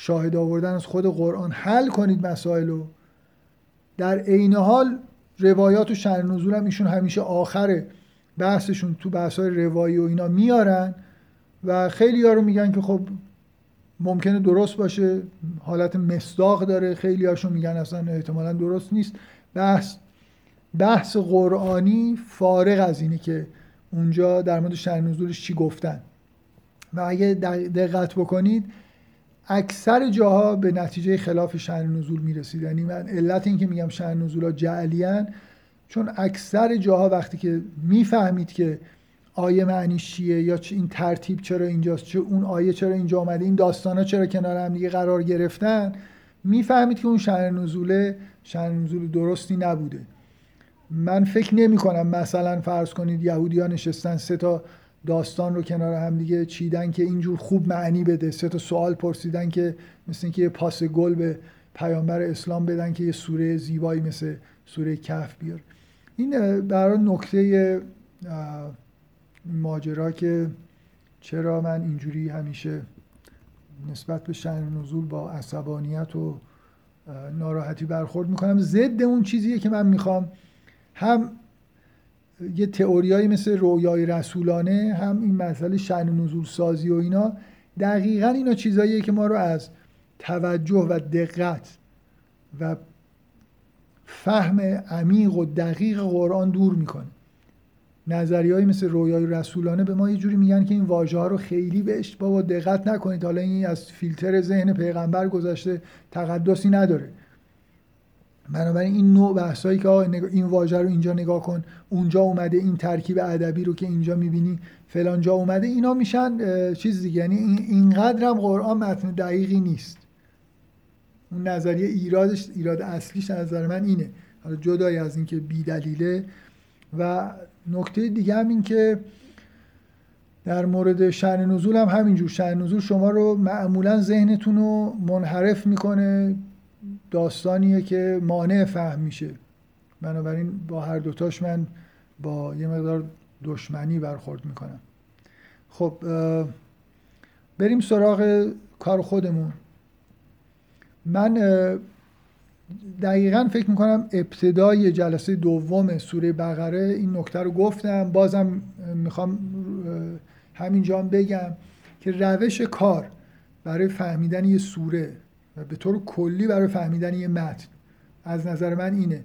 شاهد آوردن از خود قرآن حل کنید مسائل رو. در عین حال روایات و شأن نزول هم ایشون همیشه آخر بحثشون تو بحث های روایی و اینا میارن و خیلی ها رو میگن که خب ممکنه درست باشه حالت مصداق داره. خیلی هاشون میگن اصلا احتمالا درست نیست. بحث بحث قرآنی فارغ از اینه که اونجا در مورد شأن نزولش چی گفتن. و اگه دقت بکنید اکثر جاها به نتیجه خلاف شأن نزول می‌رسید. یعنی من علت این که میگم شأن نزول ها جعلیان چون اکثر جاها وقتی که می‌فهمید که آیه معنیش چیه یا این ترتیب چرا اینجاست چه اون آیه چرا اینجا آمده این داستانا چرا کنار هم دیگه قرار گرفتن می‌فهمید که اون شأن نزوله شأن نزول درستی نبوده. من فکر نمی کنم مثلا فرض کنید یهودی ها نشستن سه تا داستان رو کنار هم دیگه چیدن که اینجور خوب معنی بده. سه تا سوال پرسیدن که مثل اینکه یه پاس گل به پیامبر اسلام بدن که یه سوره زیبایی مثل سوره کف بیار. این برای نکته ماجرا که چرا من اینجوری همیشه نسبت به شن نزول با عصبانیت و ناراحتی برخورد می‌کنم. ضد اون چیزیه که من می‌خوام. هم یه تئوریایی مثل رویای رسولانه هم این مسئله شن نزول سازی و اینا دقیقا اینا چیزاییه که ما رو از توجه و دقت و فهم عمیق و دقیق قرآن دور می‌کنه. نظریهایی مثل رویای رسولانه به ما یه جوری میگن که این واژه ها رو خیلی بهش بابا دقت نکنید حالا این از فیلتر ذهن پیغمبر گذشته تقدسی نداره. بنابراین این نوع بحثایی که این واژه رو اینجا نگاه کن اونجا اومده این ترکیب ادبی رو که اینجا می‌بینی فلان جا اومده اینا میشن چیز دیگه. یعنی اینقدر هم قرآن متن دقیقی نیست. اون نظریه ایرادش ایراد اصلیش نظر من اینه. حالا جدای از اینکه بی دلیله. و نکته دیگه هم این که در مورد شعن نزول هم همینجور. شعن نزول شما رو معمولا ذهنتون رو منحرف می‌کنه. داستانیه که مانع فهم میشه. بنابراین با هر دوتاش من با یه مقدار دشمنی برخورد می‌کنم. خب بریم سراغ کار خودمون. من دقیقا فکر می‌کنم ابتدای جلسه دوم سوره بقره این نکته رو گفتم. بازم می‌خوام همینجا بگم که روش کار برای فهمیدن یه سوره به طور کلی برای فهمیدن یه متن. از نظر من اینه.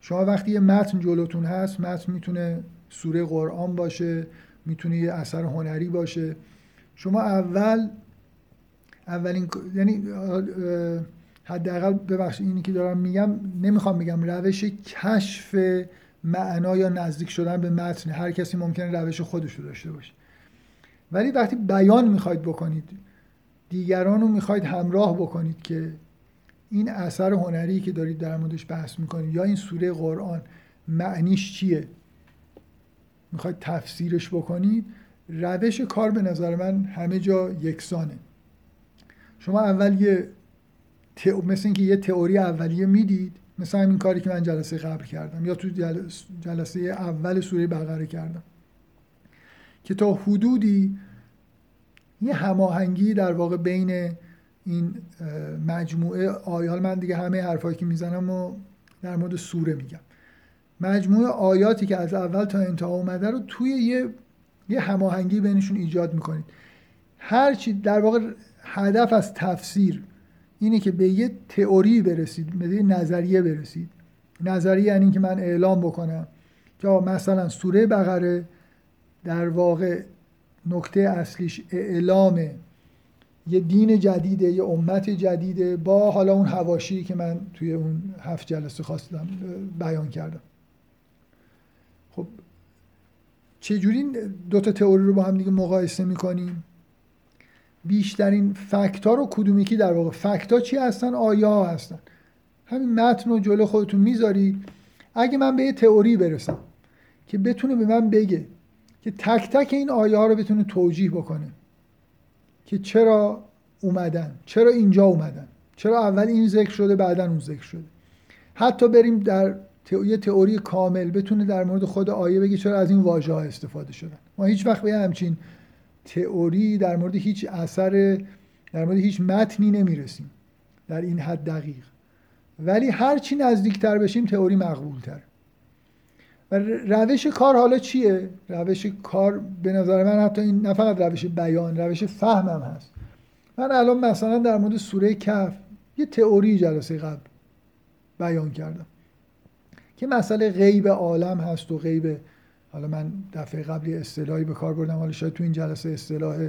شما وقتی یه متن جلوتون هست متن می‌تونه سوره قرآن باشه می‌تونه یه اثر هنری باشه. شما اول اولین یعنی حداقل ببخشید اینی که دارم میگم نمی‌خوام بگم روش کشف معنا یا نزدیک شدن به متن. هر کسی ممکنه روش خودش رو داشته باشه. ولی وقتی بیان می‌خواید بکنید دیگران رو می‌خواید همراه بکنید که این اثر هنری که دارید در موردش بحث می‌کنید یا این سوره قرآن معنیش چیه؟ می‌خواید تفسیرش بکنید؟ روش کار به نظر من همه جا یکسانه. شما اول یه مثل اینکه یه تئوری اولیه می‌دید مثل همین کاری که من جلسه قبل کردم یا تو جلسه اول سوره بقره کردم. که تا حدودی یه هماهنگی در واقع بین این مجموعه آیات من دیگه همه حرفایی که می‌زنم و در مورد سوره میگم. مجموعه آیاتی که از اول تا انتها اومده رو توی یه یه هماهنگی بینشون ایجاد می‌کنید. هرچی در واقع هدف از تفسیر اینه که به یه تئوری برسید به یه نظریه برسید. نظریه یعنی که من اعلام بکنم که مثلا سوره بقره در واقع نکته اصلیش اعلام یه دین جدیده یه امت جدیده با حالا اون هواشی که من توی اون هفت جلسه خواستم بیان کردم. خب چجوری دوتا تئوری رو با هم دیگه مقایسه می‌کنیم؟ بیشترین فکت ها رو کدومیکی در واقع؟ فکت چی هستن؟ آیا ها هستن. همین متن رو جلو خودتون می‌ذارید. اگه من به یه تئوری برسم که بتونه به من بگه که تک تک این آیه ها رو بتونه توجیه بکنه که چرا اومدن چرا اینجا اومدن چرا اول این ذکر شده بعدا اون ذکر شده. حتی بریم در یه تئوری کامل بتونه در مورد خود آیه بگه چرا از این واژه ها استفاده شدن. ما هیچ وقت به همچین تئوری در مورد هیچ اثر در مورد هیچ متنی نمی‌رسیم در این حد دقیق. ولی هر چی نزدیکتر بشیم تئوری مقبول تر و روش کار حالا چیه؟ روش کار به نظر من حتی این نه فقط روش بیان روش فهمم هست. من الان مثلا در مورد سوره کف یه تئوری جلسه قبل بیان کردم که مسئله غیب عالم هست و غیب حالا من دفعه قبلی اصطلاحی به کار بردم حالا شاید تو این جلسه اصطلاح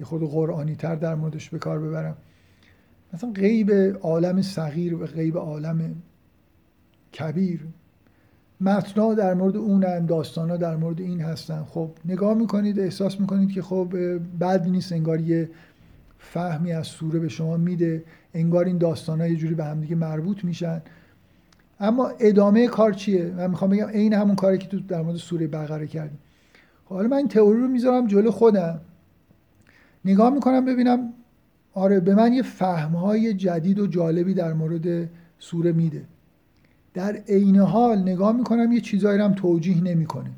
یه خود قرآنی تر در موردش به کار ببرم. مثلا غیب عالم صغیر و غیب عالم کبیر متنا در مورد اونن داستانا در مورد این هستن. خب نگاه می‌کنید احساس می‌کنید که خب بد نیست انگار یه فهمی از سوره به شما میده انگار این داستان ها یه جوری به همدیگه مربوط میشن. اما ادامه کار چیه؟ من می‌خوام بگم عین همون کاری که تو در مورد سوره بقره کردیم خب حالا من این تئوری رو می‌ذارم جلو خودم. نگاه می‌کنم ببینم آره به من یه فهمهای جدید و جالبی در مورد سوره میده. در عین حال نگاه می‌کنم یه چیزایی هم توجیه نمی‌کنه.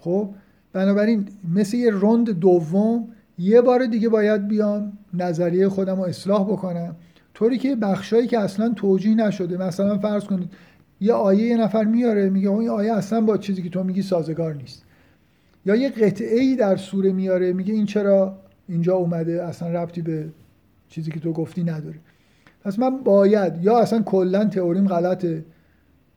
خب بنابراین مثل یه روند دوم یه بار دیگه باید بیام نظریه خودم رو اصلاح بکنم. طوری که بخشایی که اصلا توجیه نشده. مثلا فرض کنید یه آیه یه نفر میاره میگه این آیه اصلا با چیزی که تو میگی سازگار نیست. یا یه قطعه ای در سوره میاره میگه این چرا اینجا اومده اصلا ربطی به چیزی که تو گفتی نداره. پس من باید یا اصلا کلا تئوریم غلطه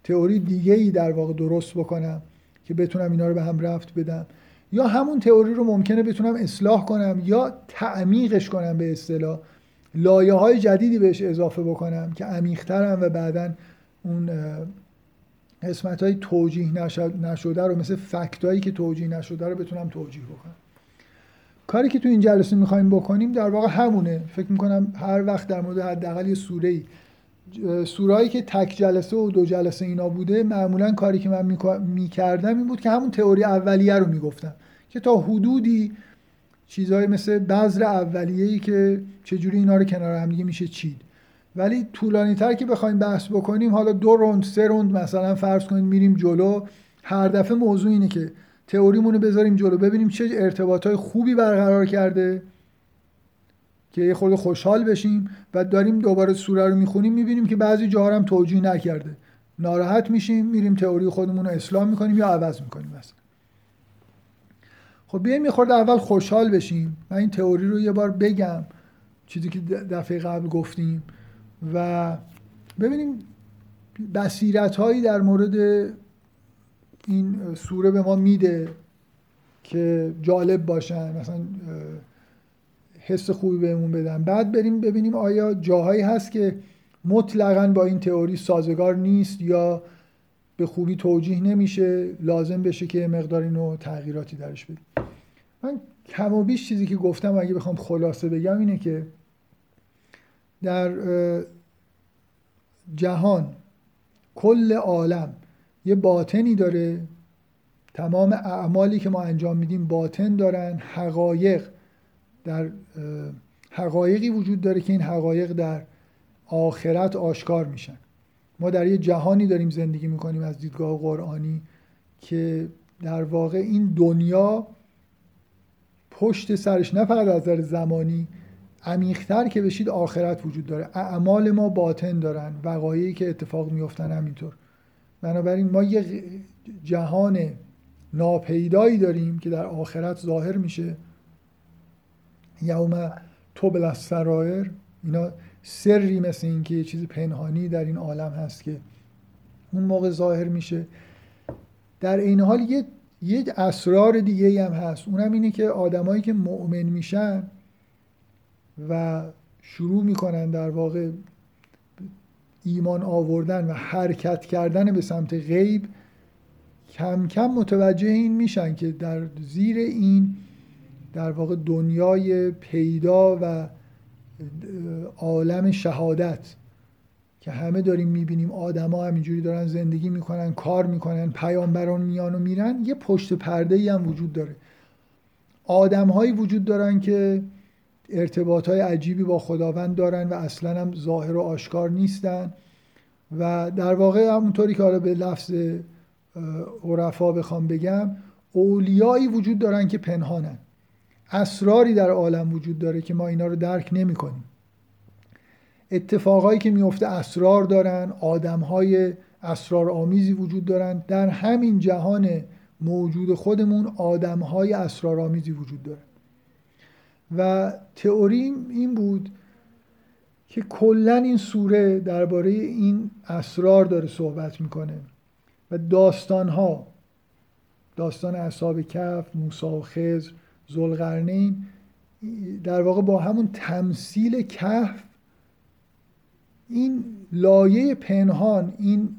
تئوری دیگه ای در واقع درست بکنم که بتونم اینا رو به هم رفت بدم. یا همون تئوری رو ممکنه بتونم اصلاح کنم یا تعمیقش کنم به اصطلاح. لایه های جدیدی بهش اضافه بکنم که عمیقترم و بعدا اون قسمت های توجیه نشده رو مثل فکت هایی که توجیه نشده رو بتونم توجیه بکنم. کاری که تو این جلسه می‌خوایم بکنیم در واقع همونه. فکر می‌کنم هر وقت در مورد حداقل یه سوره ای سورایی که تک جلسه و دو جلسه اینا بوده معمولا کاری که من می‌کردم این بود که همون تئوری اولیه رو می‌گفتم. که تا حدودی چیزهای مثل بذر اولیه ای که چجوری اینا رو کنار هم دیگه میشه چید. ولی طولانی تر که بخوایم بحث بکنیم حالا دو روند سه روند مثلا فرض کنید میریم جلو هر دفعه موضوع اینه که تئوریمون رو بذاریم جلو ببینیم چه ارتباط های خوبی برقرار کرده که یه خورده خوشحال بشیم و داریم دوباره سوره رو می‌خونیم می‌بینیم که بعضی جاها هم توجیه نکرده. ناراحت میشیم میریم تئوری خودمون رو اصلاح می‌کنیم یا عوض می‌کنیم مثلا خب بیایم یه اول خوشحال بشیم من این تئوری رو یه بار بگم چیزی که دفعه قبل گفتیم و ببینیم بصیرت هایی در مورد این سوره به ما میده که جالب باشن مثلا حس خوبی بهمون بدن. بعد بریم ببینیم آیا جاهایی هست که مطلقا با این تئوری سازگار نیست یا به خوبی توجیه نمیشه لازم بشه که مقدار اینو تغییراتی درش بدیم. من کم و بیش چیزی که گفتم اگه بخوام خلاصه بگم اینه که در جهان کل عالم یه باطنی داره. تمام اعمالی که ما انجام میدیم باطن دارن. حقایق در حقایقی وجود داره که این حقایق در آخرت آشکار میشن. ما در یه جهانی داریم زندگی می‌کنیم از دیدگاه قرآنی که در واقع این دنیا پشت سرش نه فقط از نظر زمانی عمیقتر که بشید آخرت وجود داره. اعمال ما باطن دارن. وقایعی که اتفاق میفتن همینطور. بنابراین ما یه جهان ناپیدایی داریم که در آخرت ظاهر میشه. یوم تو سرایر اینا سری مثل این که یه چیز پنهانی در این عالم هست که اون موقع ظاهر میشه. در این حال یه یه اسرار دیگه هم هست. اونم اینه که آدمایی که مؤمن میشن و شروع می‌کنن در واقع ایمان آوردن و حرکت کردن به سمت غیب کم کم متوجه این میشن که در زیر این در واقع دنیای پیدا و عالم شهادت که همه داریم می‌بینیم آدما همینجوری دارن زندگی می‌کنن کار می‌کنن پیامبران میان و میرن یه پشت پرده ای هم وجود داره. آدم هایی وجود دارن که ارتباط های عجیبی با خداوند دارن و اصلا هم ظاهر و آشکار نیستن و در واقع همونطوری که حالا به لفظ عرفا بخوام بگم اولیایی وجود دارن که پنهانن. اسراری در عالم وجود داره که ما اینا رو درک نمی کنیم اتفاقایی که میفته اسرار دارن آدمهای اسرار آمیزی وجود دارن. در همین جهان موجود خودمون آدمهای اسرار آمیزی وجود دارن و تئوری این بود که کلا این سوره درباره این اسرار داره صحبت می‌کنه و داستان ها داستان اصحاب کف موسی و خضر زلغرنین در واقع با همون تمثیل کهف این لایه پنهان این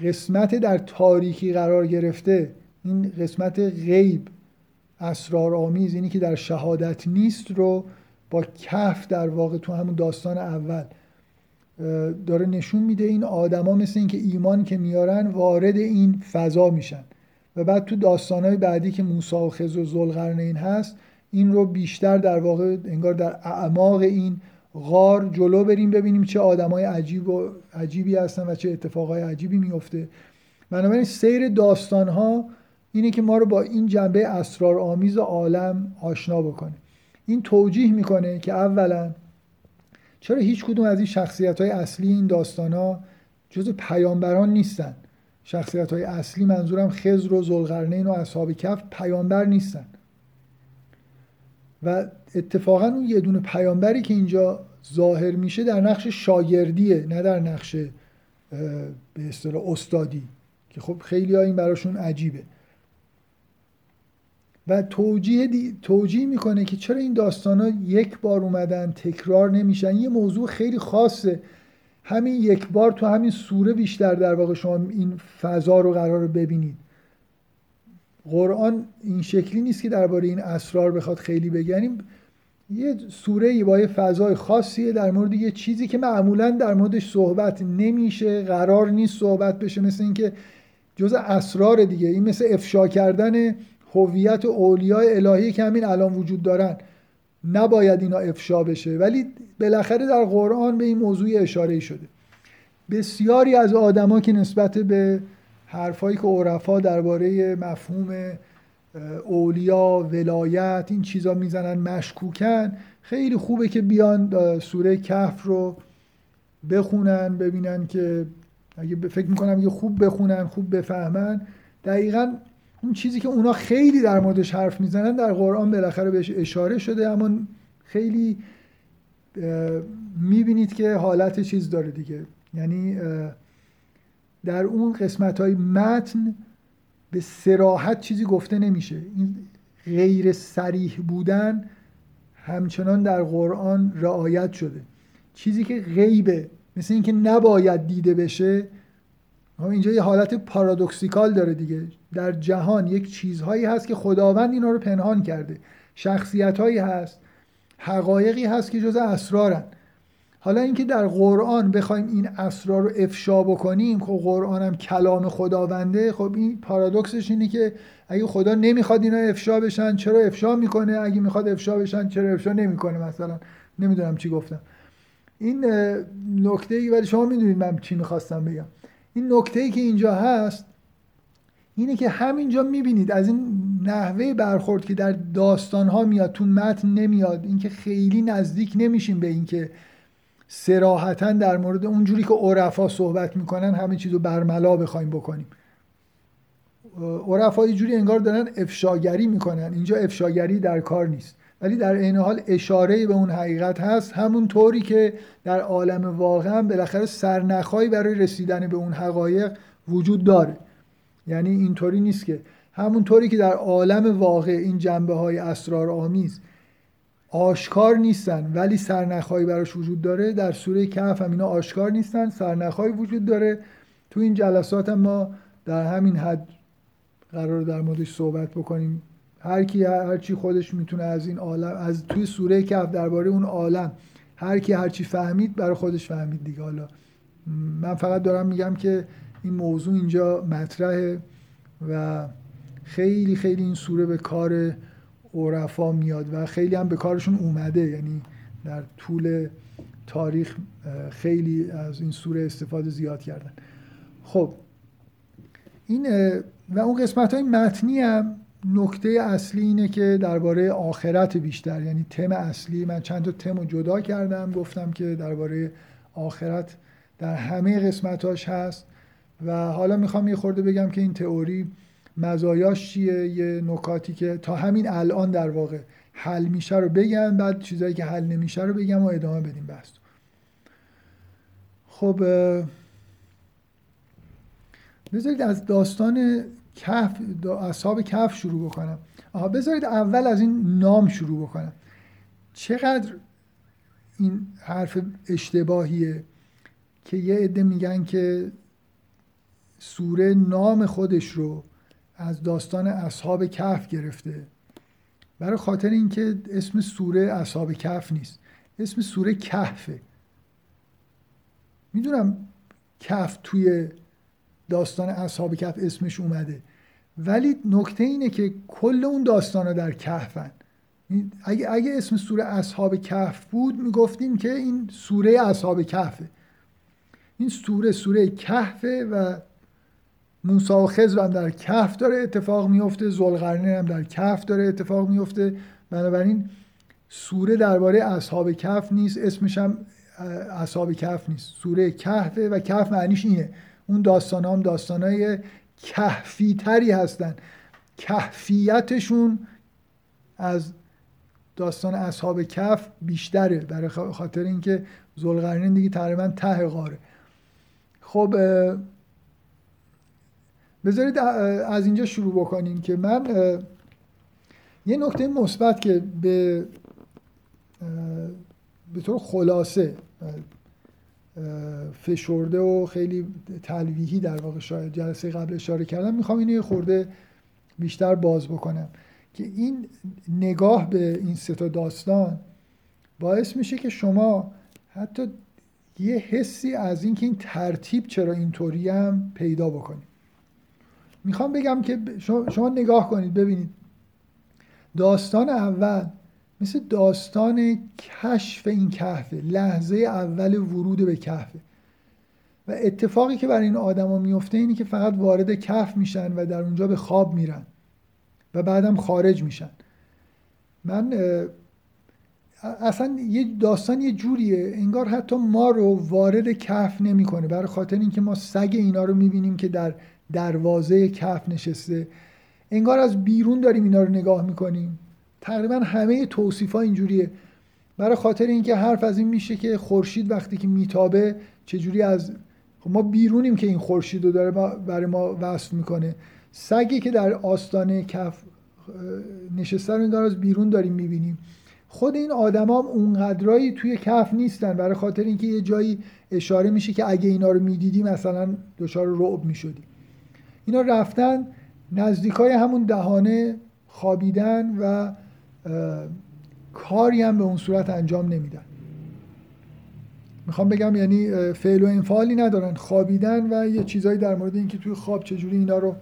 قسمت در تاریکی قرار گرفته این قسمت غیب اسرار آمیز اینی که در شهادت نیست رو با کف در واقع تو همون داستان اول. داره نشون میده این آدما مثل اینکه ایمان که میارن وارد این فضا میشن. و بعد تو داستانهای بعدی که موسی و خضر و ذوالقرنین هست این رو بیشتر در واقع انگار در اعماق این غار جلو بریم ببینیم چه آدمای عجیب و عجیبی هستن و چه اتفاقای عجیبی میفته. بنابراین سیر داستان ها اینه که ما رو با این جنبه اسرار آمیز عالم آشنا بکنه. این توجیه می‌کنه که اولا چرا هیچ کدوم از این شخصیت های اصلی این داستان ها جز پیامبران نیستن؟ شخصیت های اصلی منظورم خزر و زلغرنین و اصحاب کف پیامبر نیستن. و اتفاقا اون یه دونه پیامبری که اینجا ظاهر میشه در نقش شاگردیه نه در نقش به اصطلاح استادی که خب خیلی این براشون عجیبه. و توجیه, توجیه می‌کنه که چرا این داستان ها یک بار اومدن تکرار نمیشن. یه موضوع خیلی خاصه. همین یک بار تو همین سوره بیشتر در واقع شما این فضا رو قرار ببینید. قرآن این شکلی نیست که درباره این اسرار بخواد خیلی بگنیم یه سوره با یه فضای خاصیه در مورد یه چیزی که معمولا در موردش صحبت نمیشه قرار نیست صحبت بشه. مثل اینکه جز اسرار دیگه. این مثل افشا کردن هویت اولیاء الهی که همین الان وجود دارن. نباید اینا افشا بشه. ولی بالاخره در قرآن به این موضوع اشاره شده. بسیاری از آدما که نسبت به حرفایی که عرفا درباره مفهوم اولیا ولایت این چیزا می‌زنن مشکوکن خیلی خوبه که بیان سوره کهف رو بخونن ببینن که اگه فکر می‌کنم یه خوب بخونن خوب بفهمن. دقیقا اون چیزی که اونا خیلی در موردش حرف می‌زنن در قرآن بالاخره بهش اشاره شده اما خیلی می‌بینید که حالت چیز داره دیگه. یعنی در اون قسمت های متن به سراحت چیزی گفته نمیشه. این غیر سریح بودن همچنان در قرآن رعایت شده. چیزی که غیبه مثل اینکه نباید دیده بشه اینجا یه حالت پارادوکسیکال داره دیگه. در جهان یک چیزهایی هست که خداوند اینا رو پنهان کرده. شخصیت هایی هست حقایقی هست که جز اسرارن. حالا اینکه در قرآن بخوایم این اسرار رو افشا بکنیم خب قرآن هم کلام خداونده. خب این پارادوکسش اینه که اگه خدا نمی‌خواد اینا افشا بشن چرا افشا می‌کنه؟ اگه می‌خواد افشا بشن چرا افشا نمی‌کنه مثلا؟ نمی‌دونم چی گفتم. این نکته ای ولی شما می‌دونید من چی می‌خواستم بگم. این نکته ای که اینجا هست اینه که همینجا می‌بینید از این نحوه برخورد که در داستان ها میاد تو متن نمیاد اینکه خیلی نزدیک نمیشیم به اینکه سراحتا در مورد اونجوری که عرفا صحبت می‌کنن همه چیزو برملا بخوایم بکنیم. عرفا جوری انگار دارن افشاگری می‌کنن. اینجا افشاگری در کار نیست. ولی در این حال اشاره به اون حقیقت هست. همون طوری که در عالم واقع بالاخره سرنخهایی برای رسیدن به اون حقایق وجود داره. یعنی اینطوری نیست که همون طوری که در عالم واقع این جنبه های اسرار آمیز آشکار نیستن ولی سرنخهایی براش وجود داره در سوره کهف هم اینا آشکار نیستن سرنخهایی وجود داره. تو این جلسات هم ما در همین حد قرار در موردش صحبت بکنیم. هر کی هر چی خودش می‌تونه از این عالم از توی سوره کهف درباره اون عالم هر کی هر چی فهمید برای خودش فهمید دیگه. حالا من فقط دارم میگم که این موضوع اینجا مطرحه و خیلی خیلی این سوره به کار عرفا میاد و خیلی هم به کارشون اومده. یعنی در طول تاریخ خیلی از این سوره استفاده زیاد کردن. خب این و اون قسمت های متنی هم نکته اصلی اینه که درباره آخرت بیشتر یعنی تم اصلی. من چند تا تم رو جدا کردم گفتم که درباره آخرت در همه قسمتاش هست. و حالا می‌خوام یه خورده بگم که این تئوری مزایاش چیه؟ یه نکاتی که تا همین الان در واقع حل میشه رو بگم بعد چیزایی که حل نمیشه رو بگم و ادامه بدیم بحث خب بذارید از داستان کف اصحاب کف شروع بکنم. آها بذارید اول از این نام شروع بکنم. چقدر این حرف اشتباهیه که یه عده میگن که سوره نام خودش رو از داستان اصحاب کف گرفته. برای خاطر اینکه اسم سوره اصحاب کف نیست. اسم سوره کهفه. می‌دونم کف توی داستان اصحاب کف اسمش اومده. ولی نکته اینه که کل اون داستان ها در کهفن. اگه, اگه اسم سوره اصحاب کهف بود می‌گفتیم که این سوره اصحاب کهفه. این سوره سوره کهفه و موسی و خضر هم در کهف داره اتفاق میفته زلقرنین هم در کهف داره اتفاق میفته بنابراین سوره درباره اصحاب کهف نیست اسمش هم اصحاب کهف نیست. سوره کهفه و کهف معنیش اینه. اون داستان هم داستان های کهفی تری هستن. کهفیتشون از داستان اصحاب کف بیشتره برای خاطر اینکه زلقرنین دیگه تقریبا ته غاره. خب بذارید از اینجا شروع بکنیم که من یه نکته مثبت که به به طور خلاصه فشرده و خیلی تلویحی در واقع شاید جلسه قبل اشاره کردم. می‌خوام اینو یه خورده بیشتر باز بکنم که این نگاه به این ستا داستان باعث میشه که شما حتی یه حسی از اینکه این ترتیب چرا اینطوری هم پیدا بکنید. می‌خوام بگم که شما نگاه کنید ببینید. داستان اول مثل داستان کشف این کهفه لحظه اول ورود به کهفه. و اتفاقی که برای این آدما میفته اینه که فقط وارد کهف میشن و در اونجا به خواب میرن و بعدم خارج میشن. من اصلا یه داستان یه جوریه. انگار حتی ما رو وارد کهف نمی‌کنه. برای خاطر اینکه ما سگ اینا رو می‌بینیم که در دروازه کهف نشسته. انگار از بیرون داریم اینا رو نگاه می‌کنیم. تقریبا همه توصیف ها اینجوریه. برای خاطر اینکه حرف از این میشه که خورشید وقتی که میتابه چجوری از خب ما بیرونیم که این خورشید رو داره برای ما وصف می‌کنه. سگی که در آستانه کف نشسته رو از بیرون داریم می‌بینیم. خود این آدما هم اونقدرایی توی کف نیستن. برای خاطر اینکه یه جایی اشاره میشه که اگه اینا رو می‌دیدی مثلا دچار رعب می‌شدی اینا رفتن نزدیکای همون دهانه خوابیدن و کاری هم به اون صورت انجام نمیدن. می‌خوام بگم یعنی فعل و انفعالی ندارن. خوابیدن و یه چیزایی در مورد اینکه توی خواب چجوری اینا رو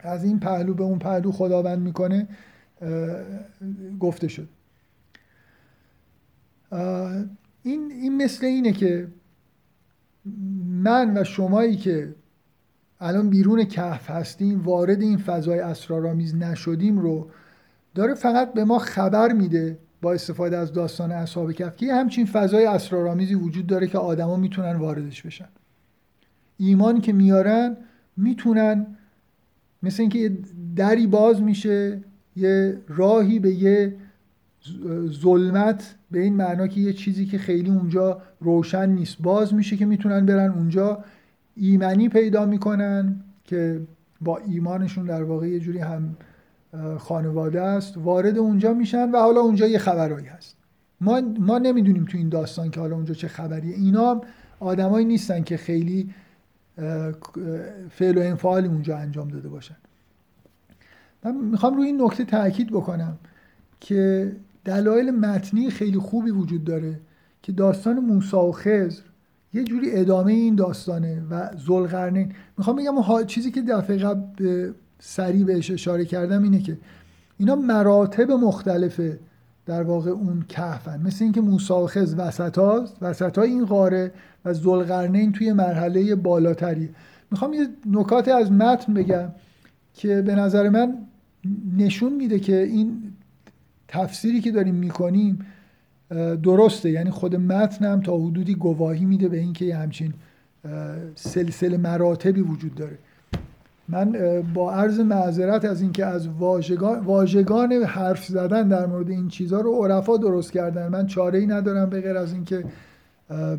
از این پهلو به اون پهلو خداوند می‌کنه گفته شد. این, این مثل اینه که من و شمایی که الان بیرون کهف هستیم وارد این فضای اسرارآمیز نشدیم رو داره فقط به ما خبر میده با استفاده از داستان اصحاب کهف که همچین فضای اسرارآمیزی وجود داره که آدما می‌تونن واردش بشن. ایمان که میارن می‌تونن مثل اینکه دری باز میشه یه راهی به یه ظلمت به این معنا که یه چیزی که خیلی اونجا روشن نیست. باز میشه که می‌تونن برن اونجا. ایمنی پیدا می‌کنن که با ایمانشون در واقع یه جوری هم خانواده است وارد اونجا میشن و حالا اونجا یه خبرایی هست. ما, ما نمی‌دونیم تو این داستان که حالا اونجا چه خبریه. اینا آدمایی نیستن که خیلی فعل و انفعالی اونجا انجام داده باشن. من می‌خوام روی این نکته تاکید بکنم که دلایل متنی خیلی خوبی وجود داره که داستان موسی و خضر یه جوری ادامه این داستانه و زلقرنین می‌خوام بگم چیزی که دفعه قبل سریع بهش اشاره کردم اینه که اینا مراتب مختلفه در واقع اون کهفن. مثل اینکه موسی و خضر وسط وسط این قاره و زلقرنین توی مرحله بالاتری. می‌خوام یه نکات از متن بگم که به نظر من نشون میده که این تفسیری که داریم می‌کنیم درسته. یعنی خود متن هم تا حدودی گواهی میده به اینکه یه همچین سلسله مراتبی وجود داره. من با عرض معذرت از اینکه از واژگان واژگان حرف زدن در مورد این چیزها رو عرفا درست کردن. من چاره ای ندارم به غیر از اینکه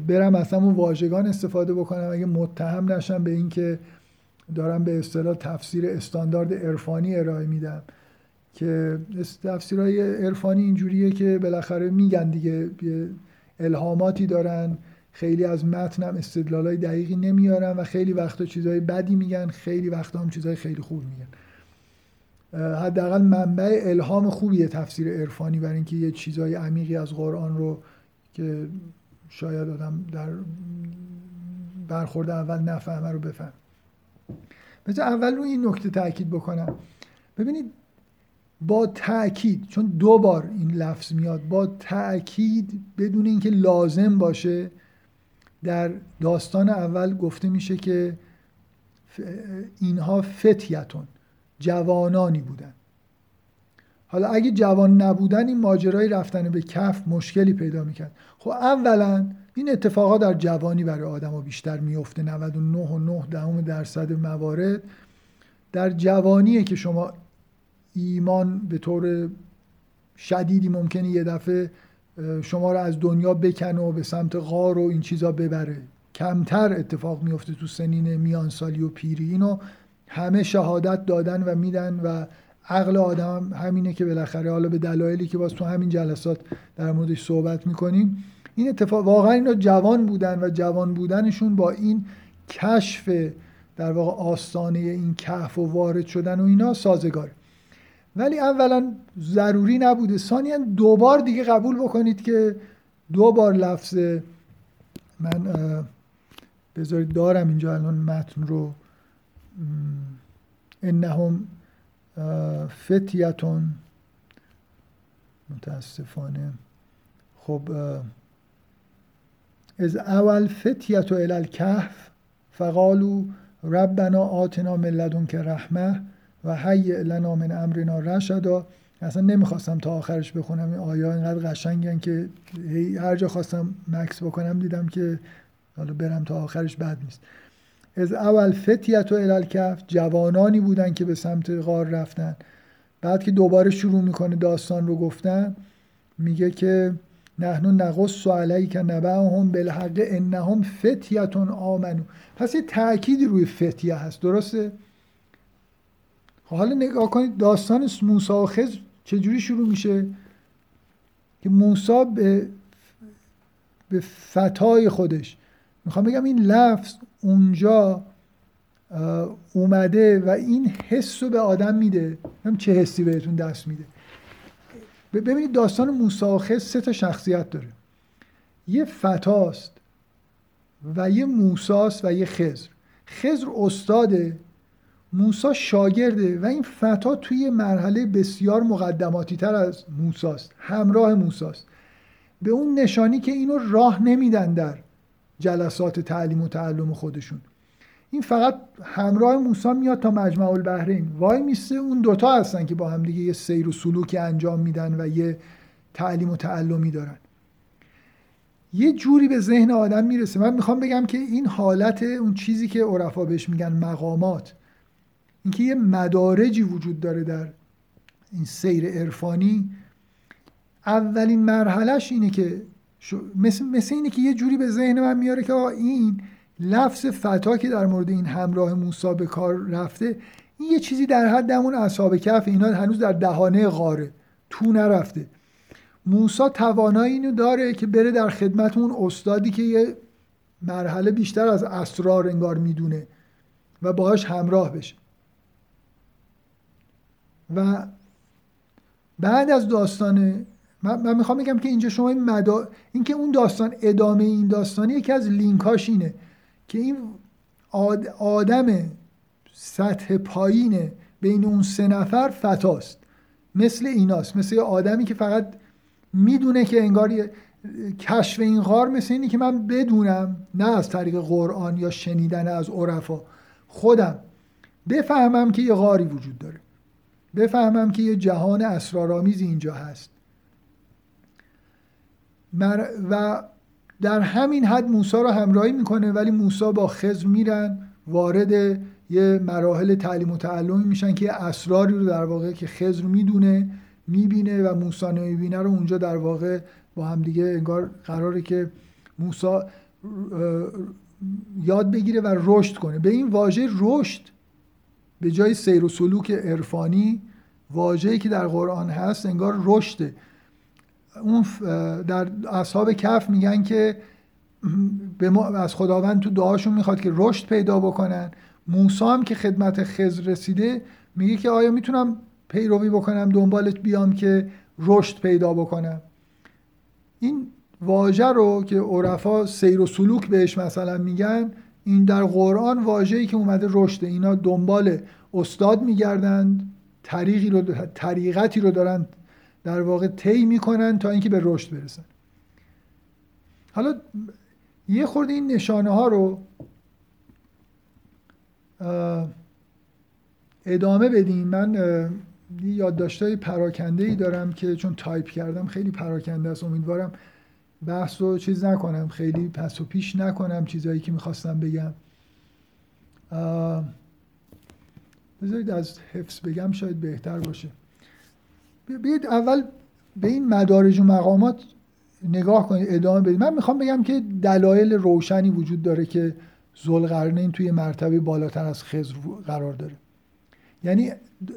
برم اصلا اون واژگان استفاده بکنم. اگه متهم نشم به اینکه دارم به اصطلاح تفسیر استاندارد عرفانی ارائه میدم. که تفسیرهای عرفانی اینجوریه که بالاخره میگن دیگه الهاماتی دارن. خیلی از متن هم استدلالای دقیقی نمیارن و خیلی وقتا چیزهای بدی میگن خیلی وقتا هم چیزهای خیلی خوب میگن. حداقل منبع الهام خوبیه تفسیر عرفانی برای اینکه یه چیزهای عمیقی از قرآن رو که شاید آدم در برخورد اول نفهمه رو بفهم. مثل اول رو این نکته تاکید بکنم. ببینید با تاکید چون دو بار این لفظ میاد با تاکید بدون اینکه لازم باشه در داستان اول گفته میشه که اینها فتیتون جوانانی بودن. حالا اگه جوان نبودن این ماجرای رفتن به کف مشکلی پیدا می‌کرد. خب اولا این اتفاقا در جوانی برای آدم بیشتر میفته 99 درصد موارد. در جوانیه که شما ایمان به طور شدیدی ممکنه یه دفعه شما رو از دنیا بکنه و به سمت غار و این چیزا ببره. کمتر اتفاق میفته تو سنین میانسالی و پیری. اینو همه شهادت دادن و میدن و عقل آدم همینه که بالاخره حالا به دلایلی که باز تو همین جلسات در موردش صحبت می‌کنیم. این اتفاق واقعا اینا جوان بودن و جوان بودنشون با این کشف در واقع آستانه این کهف و وارد شدن و اینا سازگاره ولی اولا ضروری نبوده. ثانیا دوبار دیگه قبول بکنید که دو بار لفظ من بذارید دارم اینجا الان متن رو. انهم فتیتون. متاسفانه. خب از اول فتیت و الالکهف فقالو ربنا آتنا من که رحمه. و هی لنا من امرنا رشدا. اصلا نمی‌خواستم تا آخرش بخونم. این آیا اینقدر قشنگن که هر جا خواستم مکس بکنم دیدم که حالا برم تا آخرش بد نیست. از اول فتیت و الالکف جوانانی بودن که به سمت غار رفتن. بعد که دوباره شروع می‌کنه داستان رو گفتن میگه که نحن نقص علیک نبعهم بالحق انهم فتیتون آمنو. پس یه تأکیدی روی فتیه هست. درسته؟ حالا نگاه کنید داستان موسی و خضر چجوری شروع میشه؟ که موسی به به فتای خودش می‌خوام بگم این لفظ اونجا اومده و این حس رو به آدم میده. هم چه حسی بهتون دست میده. ببینید داستان موسی و خضر سه تا شخصیت داره. یه فتاست و یه موساست و یه خضر. خضر استاده موسا شاگرده و این فتا توی مرحله بسیار مقدماتی تر از موساست همراه موساست. به اون نشانی که اینو راه نمیدن در جلسات تعلیم و تعلم خودشون. این فقط همراه موسا میاد تا مجمع البحرین. وای میسته اون دوتا هستن که با هم دیگه یه سیر و سلوکی انجام میدن و یه تعلیم و تعلمی دارن. یه جوری به ذهن آدم می‌رسه. من می‌خوام بگم که این حالت اون چیزی که عرفا بهش میگن مقامات اینکه یه مدارجی وجود داره در این سیر عرفانی اولین مرحلهش اینه که مثل, مثل اینه که یه جوری به ذهن من میاره که این لفظ فتا که در مورد این همراه موسی به کار رفته این یه چیزی در حد همون اصحاب کف اینا هنوز در دهانه غاره تو نرفته. موسا توانایی اینو داره که بره در خدمت اون استادی که یه مرحله بیشتر از اسرار انگار می‌دونه و باهاش همراه بشه. و بعد از داستان من, می‌خوام بگم که اینجا شما این مدا... اینکه اون داستان ادامه این داستانی یکی از لینکاش اینه که این آدم سطح پایین بین اون سه نفر فتاست مثل ایناست مثل آدمی که فقط می‌دونه که انگار کشف این غار مثل اینی که من بدونم نه از طریق قرآن یا شنیدن از عرفا خودم بفهمم که یه غاری وجود داره. بفهمم که یه جهان اسرارآمیزی اینجا هست. و در همین حد موسی رو همراهی می‌کنه ولی موسی با خضر میرن وارد یه مراحل تعلیم و تعلمی میشن که یه اسراری رو در واقع که خضر می‌دونه می‌بینه و موسی نمی‌بینه رو اونجا در واقع با هم دیگه انگار قراره که موسی یاد بگیره و رشد کنه. به این واژه رشد به جای سیر و سلوک عرفانی واژه‌ای که در قرآن هست انگار رشده اون در اصحاب کف میگن که به ما از خداوند تو دعاشون می‌خواد که رشد پیدا بکنن. موسی هم که خدمت خضر رسیده میگه که آیا می‌تونم پیروی بکنم دنبالت بیام که رشد پیدا بکنم؟ این واژه رو که عرفا سیر و سلوک بهش مثلا میگن این در قرآن واژه‌ای که اومده رشده اینا دنبال استاد میگردند طریقی رو طریقتی رو دارن در واقع طی می‌کنن تا اینکه به رشد برسن. حالا یه خورده این نشانه ها رو ادامه بدیم. من یادداشتای پراکنده ای دارم که چون تایپ کردم خیلی پراکنده است امیدوارم بحث رو چیز نکنم خیلی پس و پیش نکنم چیزایی که می‌خواستم بگم. بذارید از حفظ بگم شاید بهتر باشه. بیاید اول به این مدارج و مقامات نگاه کنید ادامه بدید. من می‌خوام بگم که دلایل روشنی وجود داره که زلقرنین توی مرتبه بالاتر از خزر قرار داره. یعنی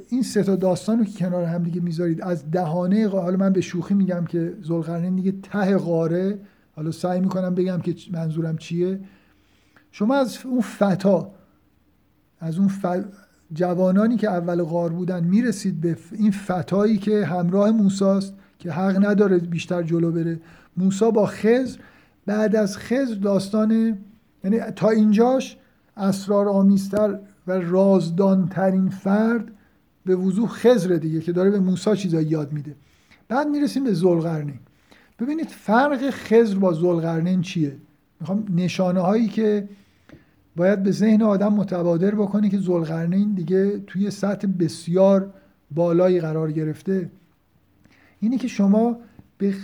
این سه تا داستان رو که کنار هم دیگه می‌ذارید از دهانه حالا من به شوخی میگم که زلقرنین دیگه ته قاره حالا سعی می‌کنم بگم که منظورم چیه. شما از اون فتا از اون جوانانی که اول غار بودن می‌رسید به این فتایی که همراه موساست که حق نداره بیشتر جلو بره. موسا با خزر بعد از خزر داستان یعنی تا اینجاش اسرار آمیزتر و رازدانترین فرد به وضوح خزر دیگه که داره به موسا چیزایی یاد میده. بعد می‌رسیم به زلغرنین ببینید فرق خزر با زلغرنین چیه؟ می‌خوام نشانه هایی که باید به ذهن آدم متبادر بکنه که زلقرنین دیگه توی سطح بسیار بالایی قرار گرفته. اینه که شما به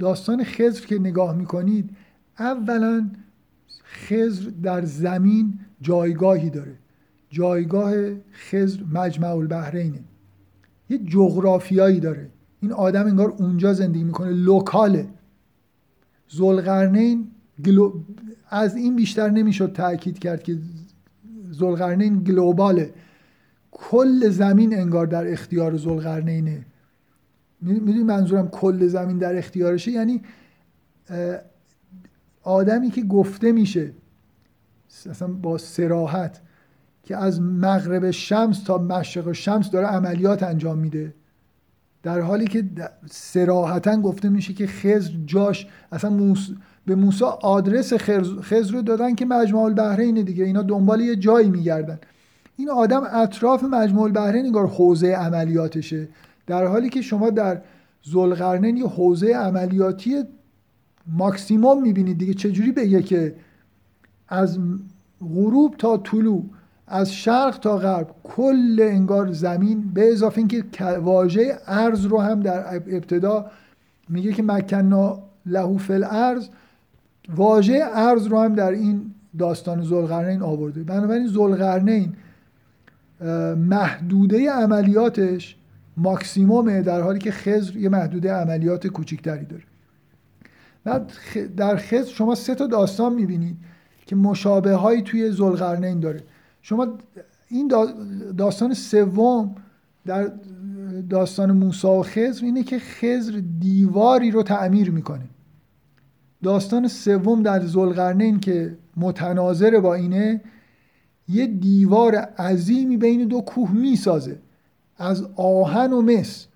داستان خزر که نگاه می‌کنید اولا خزر در زمین جایگاهی داره. جایگاه خزر مجمع البحرینه. یه جغرافیایی داره. این آدم انگار اونجا زندگی می‌کنه لوکاله. زلقرنین از این بیشتر نمی‌شد تاکید کرد که زلقرنین گلوباله. کل زمین انگار در اختیار زلقرنینه می‌دونی منظورم کل زمین در اختیارشه؟ یعنی آدمی که گفته میشه اصلا با سراحت که از مغرب شمس تا مشرق شمس داره عملیات انجام میده. در حالی که سراحتا گفته میشه که خزر جاش اصلا موس... به موسی آدرس خزر رو دادن که مجموع البحرین دیگه اینا دنبال یه جایی میگردن. این آدم اطراف مجموع البحرین انگار حوزه عملیاتشه. در حالی که شما در زلقرنین یه حوزه عملیاتی ماکسیموم می‌بینید دیگه. چجوری بگه که از غروب تا طلوع از شرق تا غرب کل انگار زمین به اضافه اینکه واژه ارز رو هم در ابتدا میگه که مکنا لهو فل ارز واژه ارز رو هم در این داستان زلقرنین آورده. بنابراین زلقرنین محدوده عملیاتش ماکسیمومه در حالی که خزر یه محدوده عملیات کوچکتری داره. بعد در خزر شما سه تا داستان می‌بینید که مشابه هایی توی زلقرنین داره. شما این داستان سوم در داستان موسی و خزر اینه که خزر دیواری رو تعمیر می‌کنه. داستان سوم در زلقرنین که متناظر با اینه یه دیوار عظیمی بین دو کوه می‌سازه. از آهن و مس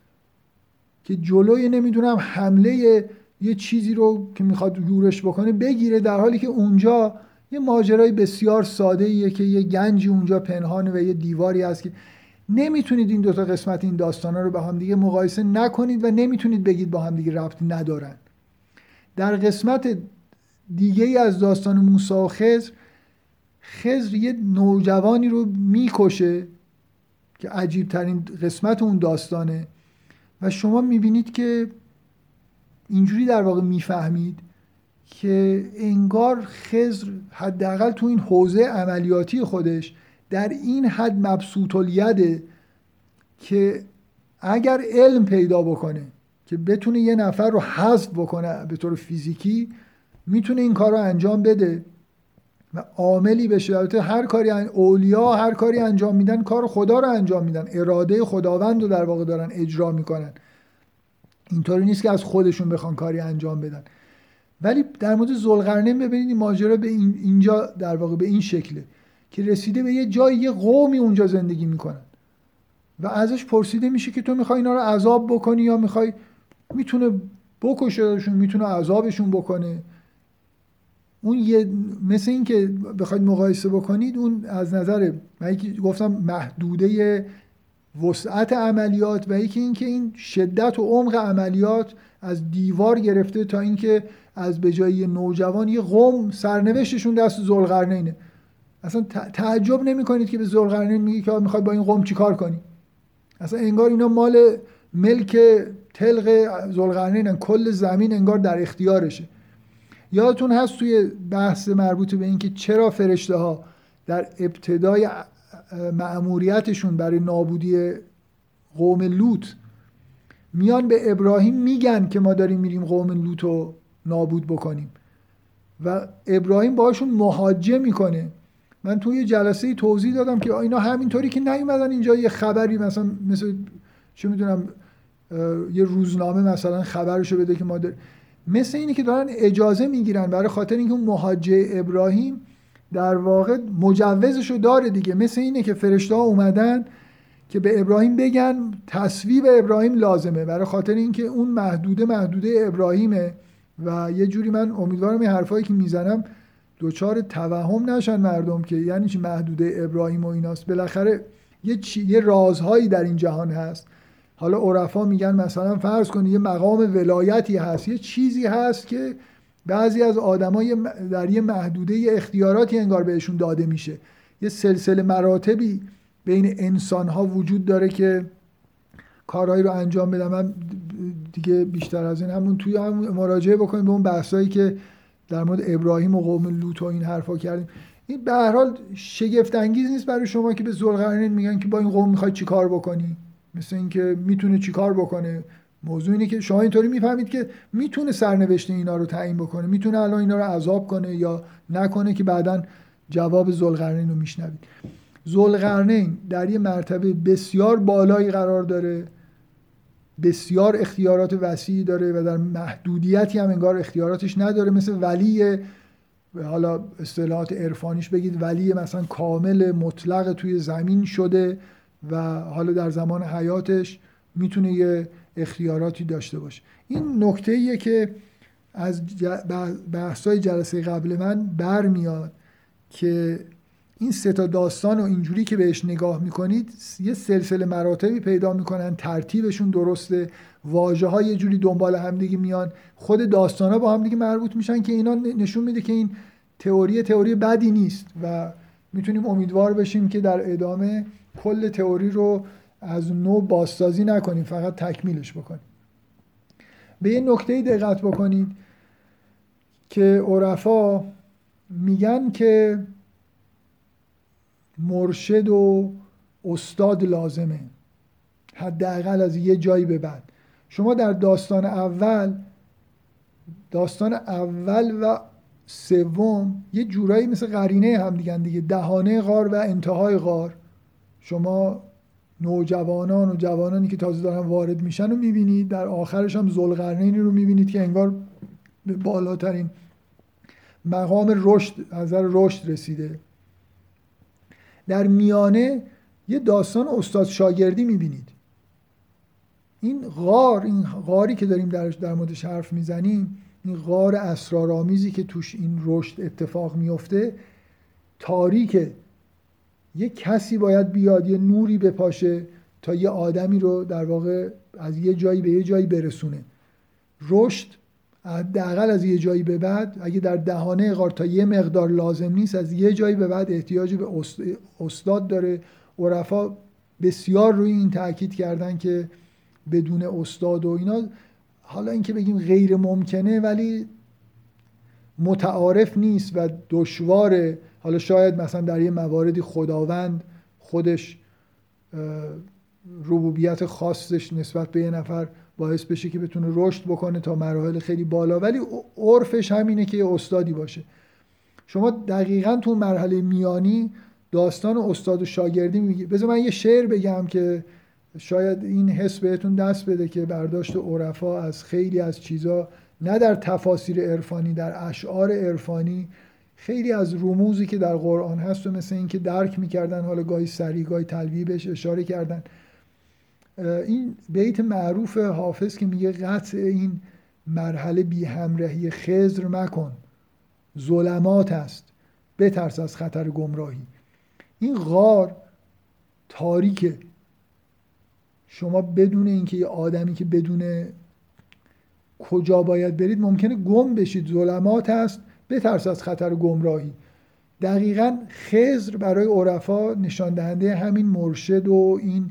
که جلوی نمی‌دونم حمله یه چیزی رو که می‌خواد یورش بکنه بگیره در حالی که اونجا یه ماجرای بسیار ساده ایه که یه گنجی اونجا پنهانه و یه دیواری هست که نمی‌تونید این دوتا قسمت این داستان ها رو به هم دیگه مقایسه نکنید و نمی‌تونید بگید با هم دیگه ربطی ندارن. در قسمت دیگه ای از داستان موسی و خزر خزر یه نوجوانی رو می‌کشه که عجیب ترین قسمت اون داستانه و شما می‌بینید که اینجوری در واقع می‌فهمید که انگار خزر حداقل تو این حوزه عملیاتی خودش در این حد مبسوط الیده که اگر علم پیدا بکنه که بتونه یه نفر رو حذف بکنه به طور فیزیکی می‌تونه این کار رو انجام بده و عاملی بشه. البته هر کاری اولیا هر کاری انجام میدن کار خدا رو انجام میدن. اراده خداوند رو در واقع دارن اجرا می‌کنن. اینطوری نیست که از خودشون بخوان کاری انجام بدن. ولی در مورد زلقرنین ببینید این ماجرا به اینجا در واقع به این شکله که رسیده به یه جای یه قومی اونجا زندگی می‌کنن. و ازش پرسیده میشه که تو می‌خوای اینا رو عذاب بکنی یا می‌خوای می‌تونه بکشهشون می‌تونه عذابشون بکنه. اون یه مثل این که بخواید مقایسه بکنید اون از نظر من گفتم محدوده وسعت عملیات و یکی اینکه این شدت و عمق عملیات از دیوار گرفته تا اینکه از به جای نوجوان یه قوم سرنوشتشون دست زلقرنینه اصلا تعجب نمی کنید که به زلقرنین میگه که می‌خواد با این قوم چیکار کنی؟ اصلا انگار اینا مال ملک تلق زلقرنین کل زمین انگار در اختیارشه. یادتون هست توی بحث مربوط به اینکه چرا فرشته ها در ابتدای مأموریتشون برای نابودی قوم لوط میان به ابراهیم میگن که ما داریم میریم قوم لوط رو نابود بکنیم. و ابراهیم باشون مهاجه می‌کنه. من توی جلسه توضیح دادم که اینا همینطوری که نیومدن اینجا یه خبری مثلا مثل چه می‌دونم یه روزنامه مثلا خبرشو بده که ما مثل اینی که دارن اجازه می‌گیرن برای خاطر اینکه اون مهاجه ابراهیم در واقع مجوزشو داره دیگه. مثل اینه که فرشته ها اومدن که به ابراهیم بگن تصویب ابراهیم لازمه. برای خاطر اینکه اون محدوده محدوده ابراهیمه. و یه جوری من امیدوارم این حرفایی که می‌زنم دوچار توهم نشن مردم که یعنی چی محدوده ابراهیم و ایناست. بالاخره یه, چی... یه رازهایی در این جهان هست. حالا عرفا میگن مثلا فرض کنید یه مقام ولایتی هست یه چیزی هست که بعضی از آدمای در یه محدوده اختیاراتی انگار بهشون داده میشه. یه سلسله مراتبی بین انسان ها وجود داره که کارهایی رو انجام بدم. من دیگه بیشتر از این همون توی هم مراجعه بکنیم به اون بحثایی که در مورد ابراهیم و قوم لوط و این حرفا کردیم. این به هر حال شگفت انگیز نیست برای شما که به ذوالقرنین میگن که با این قوم می‌خوای چیکار بکنی؟ مثل اینکه می‌تونه چیکار بکنه؟ موضوع اینه که شما اینطوری می‌فهمید که می‌تونه سرنوشت اینا رو تعیین بکنه. می‌تونه الان اینا رو عذاب کنه یا نکنه که بعدا جواب ذوالقرنین رو میشنوید. ذوالقرنین در یه مرتبه بسیار بالایی قرار داره. بسیار اختیارات وسیعی داره و در محدودیتی هم انگار اختیاراتش نداره. مثل ولی حالا اصطلاحات عرفانیش بگید ولی مثلا کامل مطلق توی زمین شده و حالا در زمان حیاتش می‌تونه یه اختیاراتی داشته باشه. این نکته ایه که از بحثای جلسه قبل من برمیاد که این سه تا داستان و اینجوری که بهش نگاه می‌کنید یه سلسله مراتبی پیدا می‌کنن ترتیبشون درسته واژه های یه جوری دنبال همدیگه میان خود داستان ها با همدیگه مربوط میشن که اینا نشون میده که این تئوری تئوری بدی نیست و می‌تونیم امیدوار بشیم که در ادامه کل تئوری رو از نو بازسازی نکنیم فقط تکمیلش بکنیم. به یه نکته دقت بکنید که عرفا میگن که مرشد و استاد لازمه. حداقل از یه جایی به بعد. شما در داستان اول داستان اول و سوم یه جورایی مثل قرینه هم دیگه دیگه دهانه غار و انتهای غار. شما نوجوانان و جوانانی که تازه دارن وارد میشن رو می‌بینید. در آخرش هم زلغرنینی رو می‌بینید که انگار به بالاترین مقام رشد از رشد رسیده. در میانه یه داستان استاد شاگردی می‌بینید. این غار این غاری که داریم درش در موردش حرف می‌زنیم این غار اسرارآمیزی که توش این رشد اتفاق میفته تاریکه یه کسی باید بیاد یه نوری بپاشه تا یه آدمی رو در واقع از یه جایی به یه جایی برسونه. رشد حداقل از یه جایی به بعد اگه در دهانه غار تا یه مقدار لازم نیست از یه جایی به بعد احتیاج به استاد داره. عرفا بسیار روی این تاکید کردن که بدون استاد و اینا. حالا اینکه بگیم غیر ممکنه ولی متعارف نیست و دشواره حالا شاید مثلا در یه مواردی خداوند خودش ربوبیت خاصش نسبت به یه نفر باعث بشه که بتونه رشد بکنه تا مراحل خیلی بالا. ولی عرفش همینه که یه استادی باشه. شما دقیقا تو مرحله میانی داستان استاد و شاگردی میگه بذار من یه شعر بگم که شاید این حس بهتون دست بده که برداشت عرفا از خیلی از چیزا نه در تفاسیر عرفانی در اشعار عرفانی خیلی از رموزی که در قرآن هست و مثل اینکه درک می‌کردن حالا گاهی سریع گاهی تلویح بهش اشاره کردن. این بیت معروف حافظ که میگه قطع این مرحله بی همراهی خزر مکن. ظلمات است. بترس از خطر گمراهی. این غار تاریکه. شما بدون اینکه یه آدمی که بدون کجا باید برید ممکنه گم بشید. ظلمات است. بترس از خطر گمراهی. دقیقا خزر برای عرفا نشان دهنده همین مرشد و این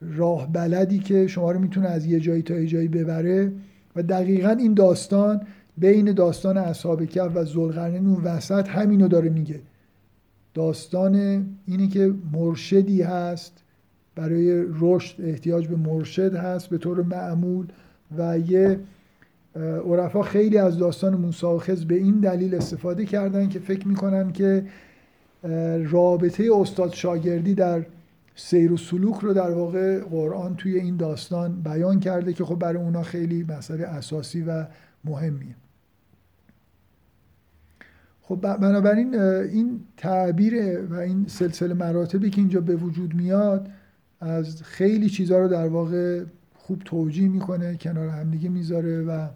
راه بلدی که شما رو می‌تونه از یه جایی تا یه جایی ببره. و دقیقا این داستان بین داستان اصحاب کف و زلغرنین اون وسط همینو داره میگه. داستان اینه که مرشدی هست برای رشد احتیاج به مرشد هست به طور معمول و یه عرفا خیلی از داستان موسی و به این دلیل استفاده کردن که فکر می‌کنن که رابطه استاد شاگردی در سیر و سلوک رو در واقع قرآن توی این داستان بیان کرده که خب برای اونا خیلی مسئله اساسی و مهمیه. خب بنابراین این تعبیر و این سلسله مراتبی که اینجا به وجود میاد از خیلی چیزها رو در واقع خوب توجیه می‌کنه کنار همدیگه می‌ذاره و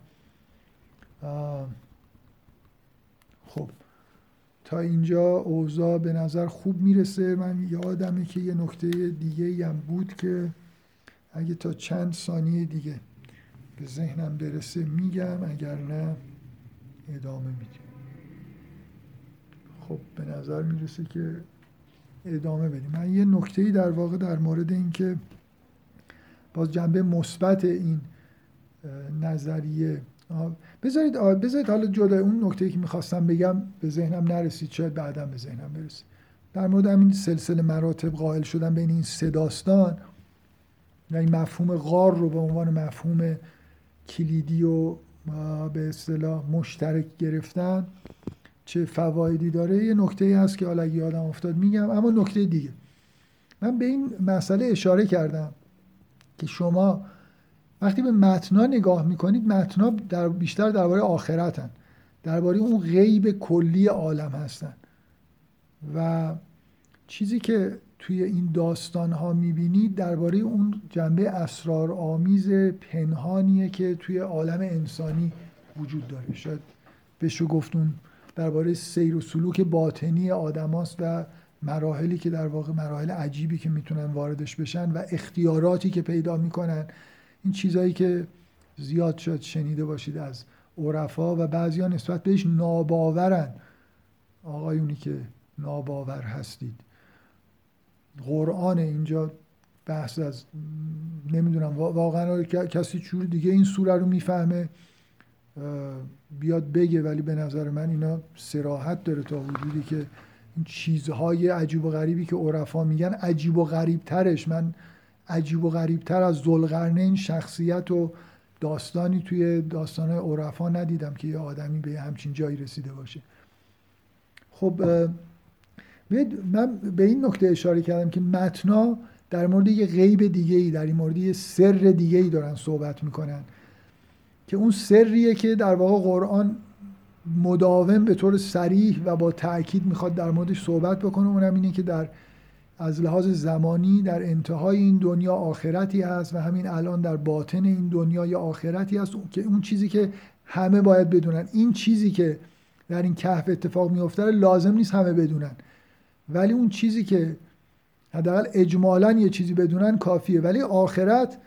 تا اینجا اوضاع به نظر خوب می‌رسه. من یادمه که یه نکته دیگه هم بود که اگه تا چند ثانیه دیگه به ذهنم برسه میگم اگر نه ادامه میدیم. خب به نظر می‌رسه که ادامه بدیم. من یه نکته در واقع در مورد اینکه باز جنبه مثبت این نظریه بذارید بذارید حالا جدا اون نکته که می‌خواستم بگم به ذهنم نرسید شاید بعدا به ذهنم برسید در مورد همین سلسله مراتب قائل شدن بین این سه داستان یعنی مفهوم غار رو به عنوان مفهوم کلیدی و به اصطلاح مشترک گرفتن چه فوایدی داره؟ یه نکته هست که حالا یادم افتاد میگم اما نکته دیگه. من به این مسئله اشاره کردم که شما وقتی به متنا نگاه می‌کنید متنا در بیشتر درباره آخرتن. درباره اون غیب کلی عالم هستن. و چیزی که توی این داستان ها می‌بینید درباره اون جنبه اسرار آمیز پنهانیه که توی عالم انسانی وجود داره. شاید بهشو گفتون درباره سیر و سلوک باطنی آدماست و مراحلی که در واقع مراحل عجیبی که می‌تونن واردش بشن و اختیاراتی که پیدا می‌کنن. این چیزهایی که زیاد شد شنیده باشید از عرفا و بعضیا نسبت بهش ناباورن. آقایونی که ناباور هستید. قرآن اینجا بحث از نمی‌دونم واقعا کسی چور دیگه این سوره رو می‌فهمه بیاد بگه ولی به نظر من اینا سراحت داره تا وجودی که این چیزهای عجیب و غریبی که عرفا میگن عجیب و غریب ترش من عجیب و غریب تر از این شخصیت و داستانی توی داستان عرفا ندیدم که یه آدمی به همچین جایی رسیده باشه. خب من به این نکته اشاره کردم که متنا در مورد یه غیب دیگه ای در این مورد یه سر دیگه ای دارن صحبت می‌کنن که اون سریه که در واقع قرآن مداوم به طور سریح و با تاکید می‌خواد در موردش صحبت بکنه اونم اینه که در از لحاظ زمانی در انتهای این دنیا آخرتی هست و همین الان در باطن این دنیا یا آخرتی هست که اون چیزی که همه باید بدونن. این چیزی که در این کهف اتفاق میفته لازم نیست همه بدونن. ولی اون چیزی که حداقل اجمالا یه چیزی بدونن کافیه. ولی آخرت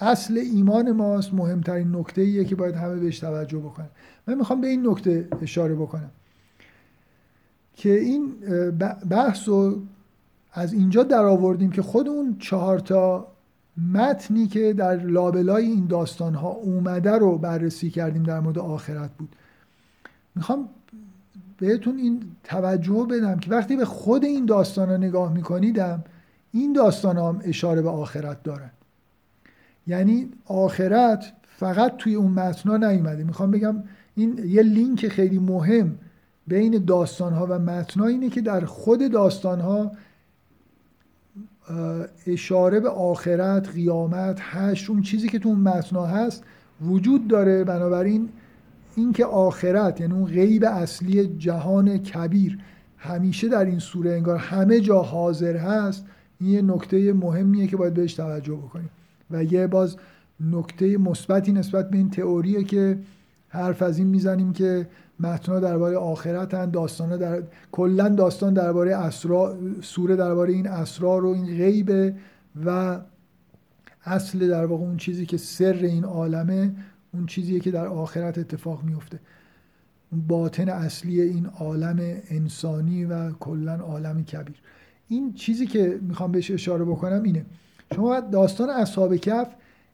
اصل ایمان ماست مهمترین نکته ایه که باید همه بهش توجه بکنن. من می‌خوام به این نکته اشاره بکنم که این بحث رو از اینجا در آوردیم که خود اون چهار تا متنی که در لابلای این داستان ها اومده رو بررسی کردیم در مورد آخرت بود. می‌خوام بهتون این توجه بدم که وقتی به خود این داستان ها نگاه میکنیدم این داستان هم اشاره به آخرت دارن یعنی آخرت فقط توی اون متنا نیومده. می‌خوام بگم این یه لینک خیلی مهم بین داستان ها و متنا اینه که در خود داستان ها اشاره به آخرت قیامت هشت اون چیزی که تو اون متنا هست وجود داره. بنابراین اینکه آخرت یعنی اون غیب اصلی جهان کبیر همیشه در این سوره انگار همه جا حاضر هست این یه نکته مهمیه که باید بهش توجه بکنیم. و یه باز نکته مثبتی نسبت به این تئوریه که حرف از این می‌زنیم که متنا درباره آخرتن داستان در کلا داستان درباره اسرار سوره درباره این اسرار و این غیب و اصل در واقع اون چیزی که سر این عالمه اون چیزیه که در آخرت اتفاق میفته اون باطن اصلی این عالم انسانی و کلا عالم کبیر. این چیزی که می‌خوام بهش اشاره بکنم اینه. شما داستان اصحاب کف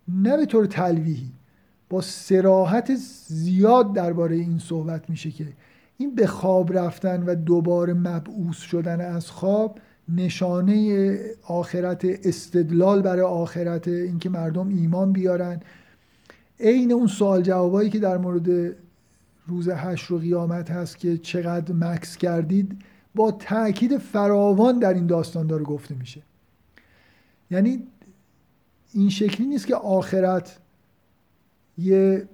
نه به طور تلویحی با سراحت زیاد درباره این صحبت میشه که این به خواب رفتن و دوباره مبعوث شدن از خواب نشانه آخرت استدلال برای آخرت اینکه مردم ایمان بیارن. عین اون سوال جوابایی که در مورد روز هشت و قیامت هست که چقدر مکس کردید با تاکید فراوان در این داستان داره گفته میشه. یعنی این شکلی نیست که آخرت یه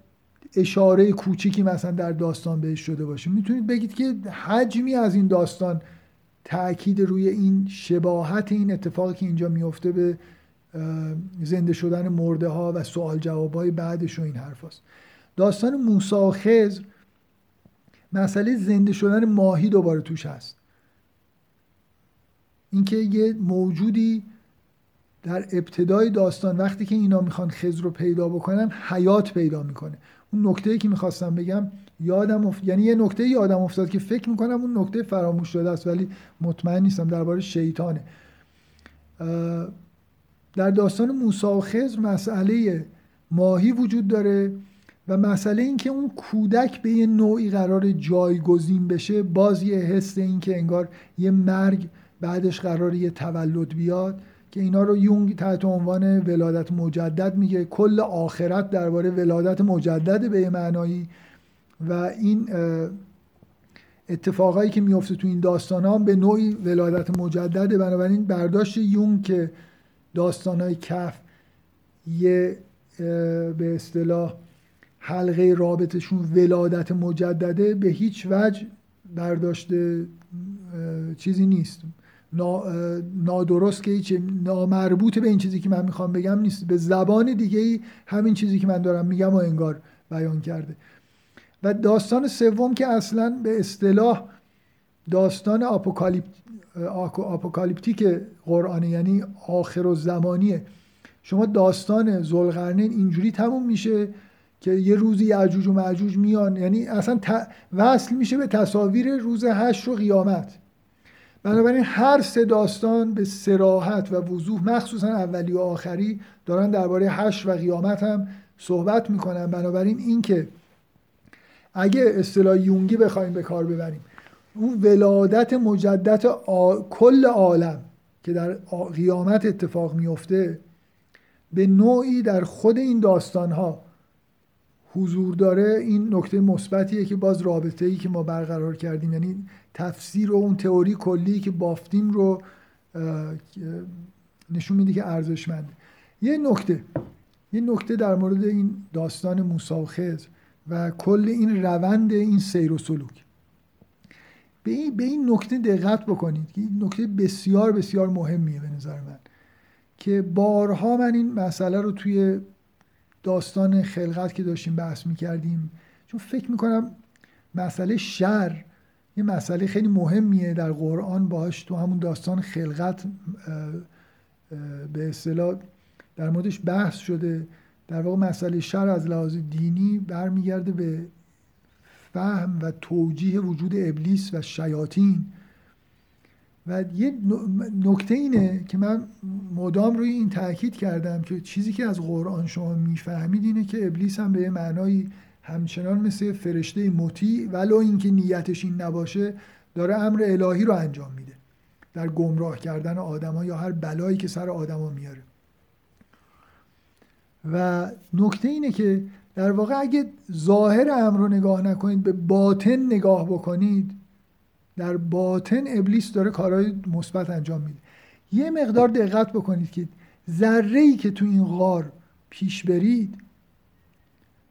اشاره کوچیکی مثلا در داستان بهش شده باشه می‌تونید بگید که حجمی از این داستان تاکید روی این شباهت این اتفاقی که اینجا میفته به زنده شدن مرده ها و سوال جواب های بعدش و این حرف هست. داستان موسا و خزر مسئله زنده شدن ماهی دوباره توش هست اینکه یه موجودی در ابتدای داستان وقتی که اینا می‌خوان خضر رو پیدا بکنن حیات پیدا می‌کنه. اون نکته که می‌خواستم بگم یادم افت... یعنی یه نکته یادم افتاد که فکر می‌کنم اون نکته فراموش شده است ولی مطمئن نیستم درباره شیطانه. در داستان موسی و خضر مسئله ماهی وجود داره و مسئله این که اون کودک به یه نوعی قرار جایگزین بشه باز یه حس این که انگار یه مرگ بعدش قرار یه تولد بیاد. که اینا رو یونگ تحت عنوان ولادت مجدد میگه. کل آخرت درباره ولادت مجدد به معنایی. و این اتفاقایی که میفته تو این داستان هم به نوعی ولادت مجدده. بنابراین برداشت یونگ که داستان های کف یه به اصطلاح حلقه رابطشون ولادت مجدده به هیچ وجه برداشت چیزی نیست. نادرست که هیچ نامربوط به این چیزی که من می‌خوام بگم نیست. به زبان دیگه ای همین چیزی که من دارم میگم و انگار بیان کرده. و داستان سوم که اصلا به اصطلاح داستان apocalypt apocalyptic قرآنه یعنی آخرالزمانیه شما داستان ذوالقرنین اینجوری تموم میشه که یه روزی یأجوج و مأجوج میان. یعنی اصلا وصل میشه به تصاویر روز حشر و قیامت. بنابراین هر سه داستان به صراحت و وضوح مخصوصا اولی و آخری دارن درباره هشت و قیامت هم صحبت می‌کنن. بنابراین اینکه اگه اصطلاح یونگی بخوایم به کار ببریم اون ولادت مجدد کل عالم که در قیامت اتفاق میفته به نوعی در خود این داستان ها حضور داره این نکته مثبتیه که باز رابطه ای که ما برقرار کردیم یعنی تفسیر و اون تئوری کلی که بافتیم رو نشون میده که ارزشمنده یه نکته یه نکته در مورد این داستان موسی و کل این روند این سیر و سلوک. به این, به این نکته دقت بکنید که این نکته بسیار بسیار مهمیه به نظر من که بارها من این مسئله رو توی داستان خلقت که داشتیم بحث می‌کردیم. چون فکر می‌کنم مسئله شر یه مسئله خیلی مهمیه در قرآن باش تو همون داستان خلقت به اصطلاح در موردش بحث شده. در واقع مسئله شر از لحاظ دینی برمیگرده به فهم و توجیه وجود ابلیس و شیاطین. و یه نکته اینه که من مدام روی این تاکید کردم که چیزی که از قرآن شما می‌فهمید اینه که ابلیس هم به یه معنای همچنان مثل فرشته مطیع ولو اینکه نیتش این نباشه داره امر الهی رو انجام میده در گمراه کردن آدما یا هر بلایی که سر آدما میاره. و نکته اینه که در واقع اگه ظاهر امر رو نگاه نکنید به باطن نگاه بکنید در باطن ابلیس داره کارهای مثبت انجام میده. یه مقدار دقت بکنید که ذره ای که تو این غار پیش برید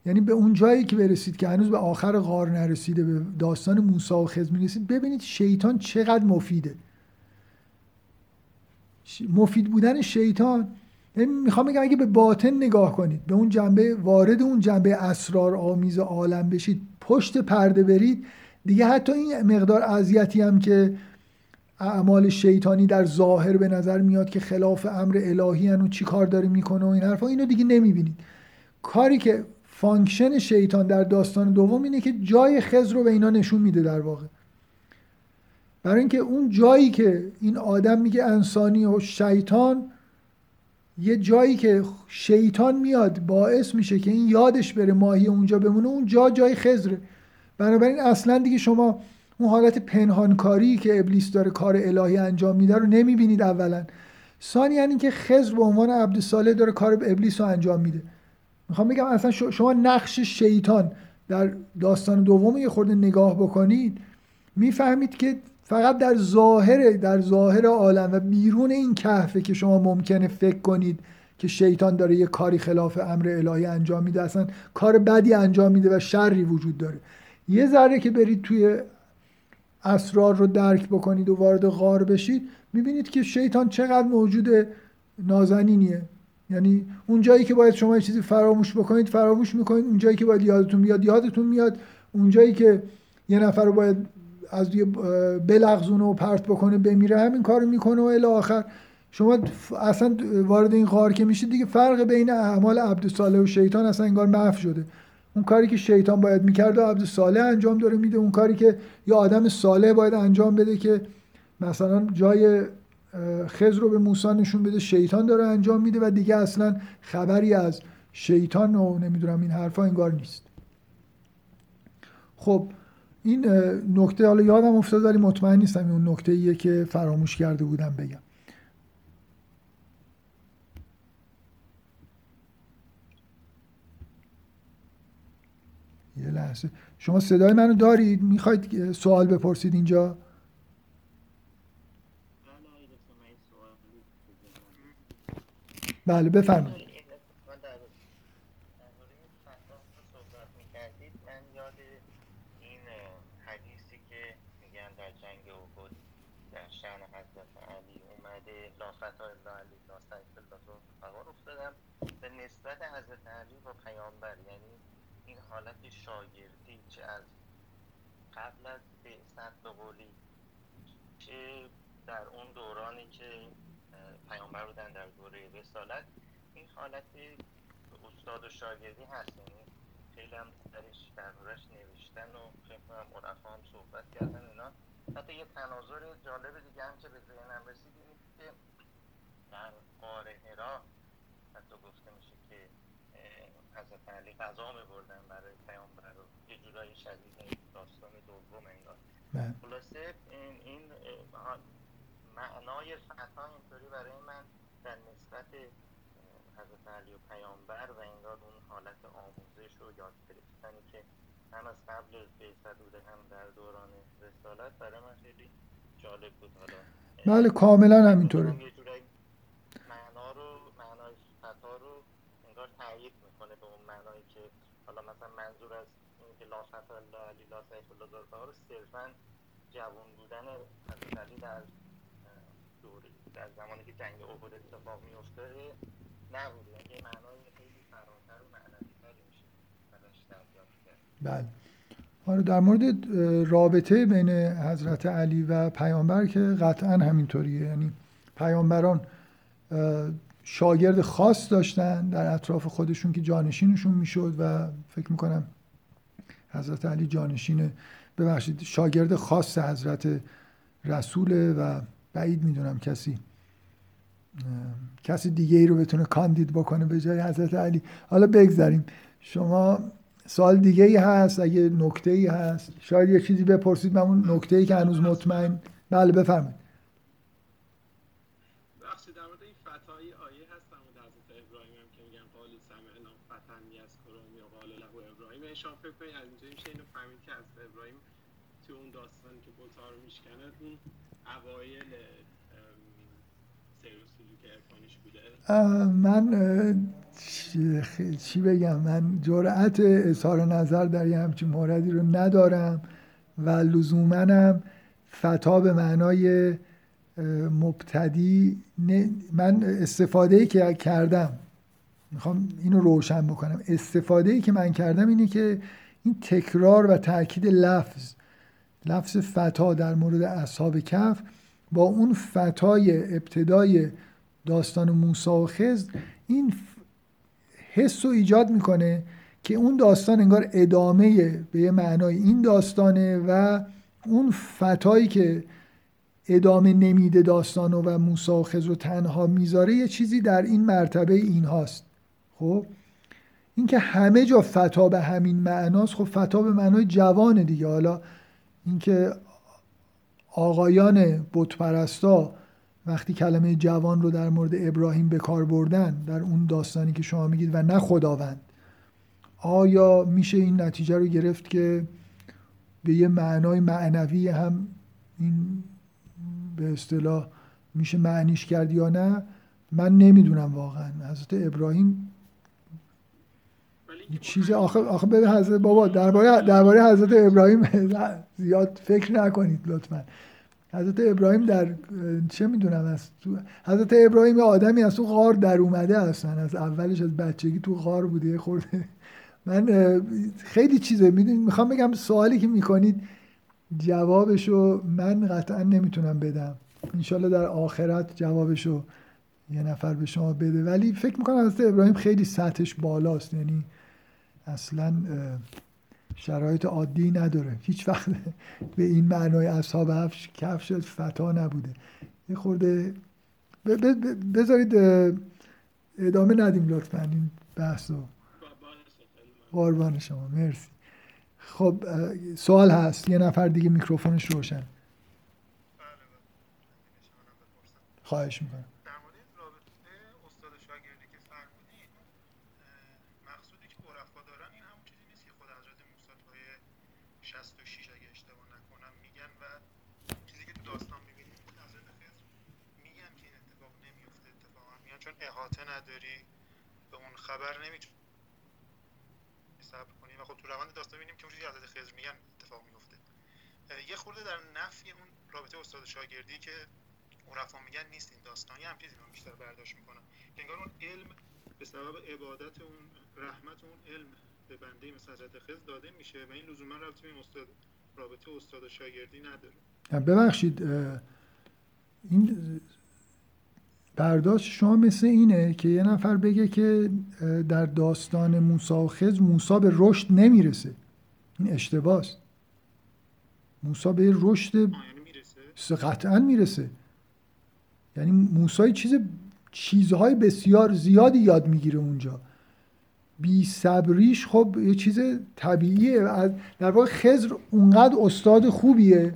یعنی به اون جایی که برسید که هنوز به آخر غار نرسیده به داستان موسی و خضر می‌رسید ببینید شیطان چقدر مفیده. مفید بودن شیطان. یعنی می‌خوام بگم اگه به باطن نگاه کنید به اون جنبه وارد اون جنبه اسرار آمیز عالم بشید پشت پرده برید دیگه حتی این مقدار اذیتی هم که اعمال شیطانی در ظاهر به نظر میاد که خلاف امر الهی و چی کار داره می‌کنه و این حرفا اینو دیگه نمی‌بینید. کاری که function شیطان در داستان دوم اینه که جای خضر رو به اینا نشون میده در واقع. برای اینکه اون جایی که این آدم میگه انسانی و شیطان یه جایی که شیطان میاد باعث میشه که این یادش بره ماهی اونجا بمونه اون جا جای خزره بنابراین اصلا دیگه شما اون حالت پنهانکاری که ابلیس داره کار الهی انجام میده رو نمی‌بینید اولا. ثانیا یعنی که خزر به عنوان عبد صالح داره کار ابلیس رو انجام میده. می‌خوام بگم اصلا شما نقش شیطان در داستان دوم یه خورده نگاه بکنید می‌فهمید که فقط در ظاهر در ظاهر عالم و بیرون این کهفه که شما ممکنه فکر کنید که شیطان داره یه کاری خلاف امر الهی انجام میده اصلا کار بدی انجام میده و شری وجود داره. یه ذره که برید توی اسرار رو درک بکنید و وارد غار بشید می‌بینید که شیطان چقدر موجود نازنینیه. یعنی اون جایی که باید شما یه چیزی فراموش بکنید فراموش می‌کنید. اون جایی که باید یادتون بیاد یادتون میاد. اون جایی که یه نفر رو باید از یه بلغزونه و پرت بکنه بمیره همین کارو می‌کنه و الی آخر. شما اصلا وارد این غار که میشید دیگه فرق بین اعمال عبدالصالح و شیطان اصلا انگار محو شده. اون کاری که شیطان باید می‌کرد و عبدالصالح انجام داره میده. اون کاری که یه آدم صالح باید انجام بده که مثلا جای خضر رو به موسی نشون بده شیطان داره انجام میده و دیگه اصلا خبری از شیطان و نمی‌دونم این حرفا انگار نیست. خب این نکته حالا یادم افتاد ولی مطمئن نیستم اون نکته ایه که فراموش کرده بودم بگم. یه لحظه. شما صدای منو دارید؟ می‌خواید سوال بپرسید اینجا؟ بله بفرمایید نسبت حضرت علی با پیامبر یعنی این حالت شاگردی چه از قبل از بعثت به قولی چه در اون دورانی که پیامبر بودن در دوره رسالت این حالت استاد و شاگردی هست. یعنی خیلی هم درش دربارش نوشتن و خیلی هم عرفا هم صحبت کردن اینا. حتی یه تناظر جالب دیگه هم که به ذهنم رسید که در قاره هرا حتی گفته میشه که حضرت علی غذا میبردن برای پیامبر رو. یه جورایی شدید داستان دوم انگار. بله. خلاصه این, این معنای فتا اینطوری برای من در نسبت حضرت علی و پیامبر و انگار اون حالت آموزش و یاد گرفتنی که هم از قبل بیست بوده هم در دوران رسالت برای من خیلی جالب بود. حالا بله کاملا همینطوره معنا رو معنای فتا رو انگار تایید می‌کنه به اون معنایی که حالا مثلا منظور از این که لا فتا الله علی لا سیف الله رو صرفا جوان بودن حضرت علی در دوره در زمانی که جنگ احد اتفاق میفته نبوده. یعنی معنای خیلی فراتر و معنوی میشه ازش بله. آره در مورد رابطه بین حضرت علی و پیامبر که قطعا همینطوریه. یعنی پیامبران شاگرد خاص داشتن در اطراف خودشون که جانشینشون می‌شد و فکر می‌کنم حضرت علی جانشین ببخشید شاگرد خاص حضرت رسوله و بعید می‌دونم کسی کسی دیگه ای رو بتونه کاندید بکنه به جای حضرت علی. حالا بگذاریم. شما سوال دیگه ای هست؟ اگه نکته ای هست؟ شاید یه چیزی بپرسید من اون نکته ای که هنوز مطمئن بله بفرمایید. شما فکر کنید از اینجا میشه اینو فهمید که از ابراهیم تو اون داستانی که بوتا رو میشکنه اون اوایل من چی بگم؟ من جرأت اظهار نظر در یه همچین موردی رو ندارم و لزومنم فتا به معنای مبتدی من استفاده که کردم می‌خوام اینو روشن بکنم. استفاده ای که من کردم اینه که این تکرار و تاکید لفظ لفظ فتا در مورد اصحاب کف با اون فتای ابتدای داستان موسی و خزر این حس رو ایجاد می‌کنه که اون داستان انگار ادامه به یه معنای این داستانه و اون فتایی که ادامه نمیده داستان و موسی و خزر رو تنها می‌ذاره یه چیزی در این مرتبه این هاست خب اینکه همه جا فتا به همین معناست خب فتا به معنای جوان دیگه. حالا اینکه آقایان بتپرستا وقتی کلمه جوان رو در مورد ابراهیم به کار بردن در اون داستانی که شما میگید و نه خداوند آیا میشه این نتیجه رو گرفت که به یه معنای معنوی هم این به اصطلاح میشه معنیش کرد یا نه؟ من نمی‌دونم واقعا. حضرت ابراهیم چیز آخه آخه ببین حضرت بابا درباره درباره حضرت ابراهیم زیاد فکر نکنید لطفا. حضرت ابراهیم در چه می‌دونم از تو حضرت ابراهیم آدمی از تو غار در اومده اصلا از اولش از بچگی تو غار بوده خورده. من خیلی چیزه. می‌دونید می‌خوام بگم سوالی که می‌کنید جوابشو من قطعا نمی‌تونم بدم. انشالله در آخرت جوابشو یه نفر به شما بده. ولی فکر می‌کنم حضرت ابراهیم خیلی سطحش بالاست. یعنی اصلا شرایط عادی نداره. هیچ وقت به این معنای اصحاب هفش کفش فتا نبوده. یه خورده بذارید ادامه ندیم لطفا این بحث رو. قربان شما. مرسی. خب سوال هست. یه نفر دیگه میکروفونش روشن. خواهش می‌کنم در مورد رابطه استاد شاگردی که فرمودید مقصودی که عرفا دارن این همون چیزی نیست که خود حضرت موسی توی 66 اگه اشتباه نکنم میگن و چیزی که تو داستان می‌بینیم حضرت خضر میگن که این اتفاق نمیفته اتفاقا میگن چون احاطه نداری به اون خبر نمی‌تونی صبر کنی. و خب تو روند داستان می‌بینیم که اون چیزی حضرت خضر میگن اتفاق میفته یه خورده در نفی اون رابطه استاد شاگردی که عرفا میگن نیست این داستان. یه هم چیزی من بیشتر برداشت می‌کنم. انگار اون علم به سبب عبادت اون رحمت اون علم به بنده مثل حضرت خضر داده میشه و این لزوما رابطه به استاد رابطه استاد و شاگردی نداره. ببخشید این برداشت شما مثل اینه که یه نفر بگه که در داستان موسا و خضر موسا به رشد نمی‌رسه. این اشتباهست موسا به رشد یعنی قطعا می‌رسه. یعنی موسی چیز چیزهای بسیار زیادی یاد می‌گیره اونجا. بی صبریش خب یه چیز طبیعیه. در واقع خزر اونقدر استاد خوبیه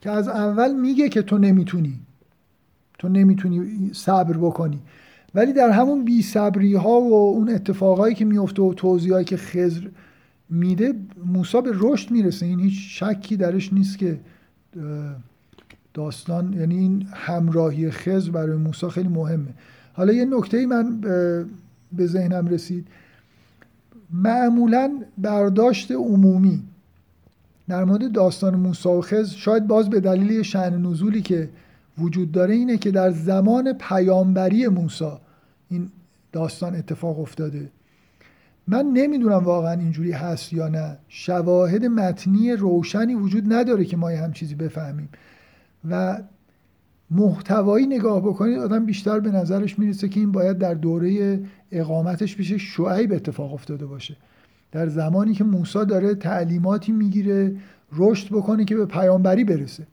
که از اول میگه که تو نمی‌تونی. تو نمی‌تونی صبر بکنی. ولی در همون بی صبری ها و اون اتفاقایی که میفته و توضیحایی که خزر میده موسی به رشد می‌رسه. این هیچ شکی درش نیست که داستان یعنی این همراهی خز برای موسی خیلی مهمه. حالا یه نکته من به ذهنم رسید. معمولا برداشت عمومی در مورد داستان موسی و خز شاید باز به دلیل شعن نزولی که وجود داره اینه که در زمان پیامبری موسی این داستان اتفاق افتاده. من نمی‌دونم واقعا اینجوری هست یا نه. شواهد متنی روشنی وجود نداره که ما یه هم چیزی بفهمیم. و محتوایی نگاه بکنید آدم بیشتر به نظرش می‌رسه که این باید در دوره اقامتش پیش شعیب اتفاق افتاده باشه. در زمانی که موسی داره تعلیماتی می‌گیره رشد بکنه که به پیامبری برسه.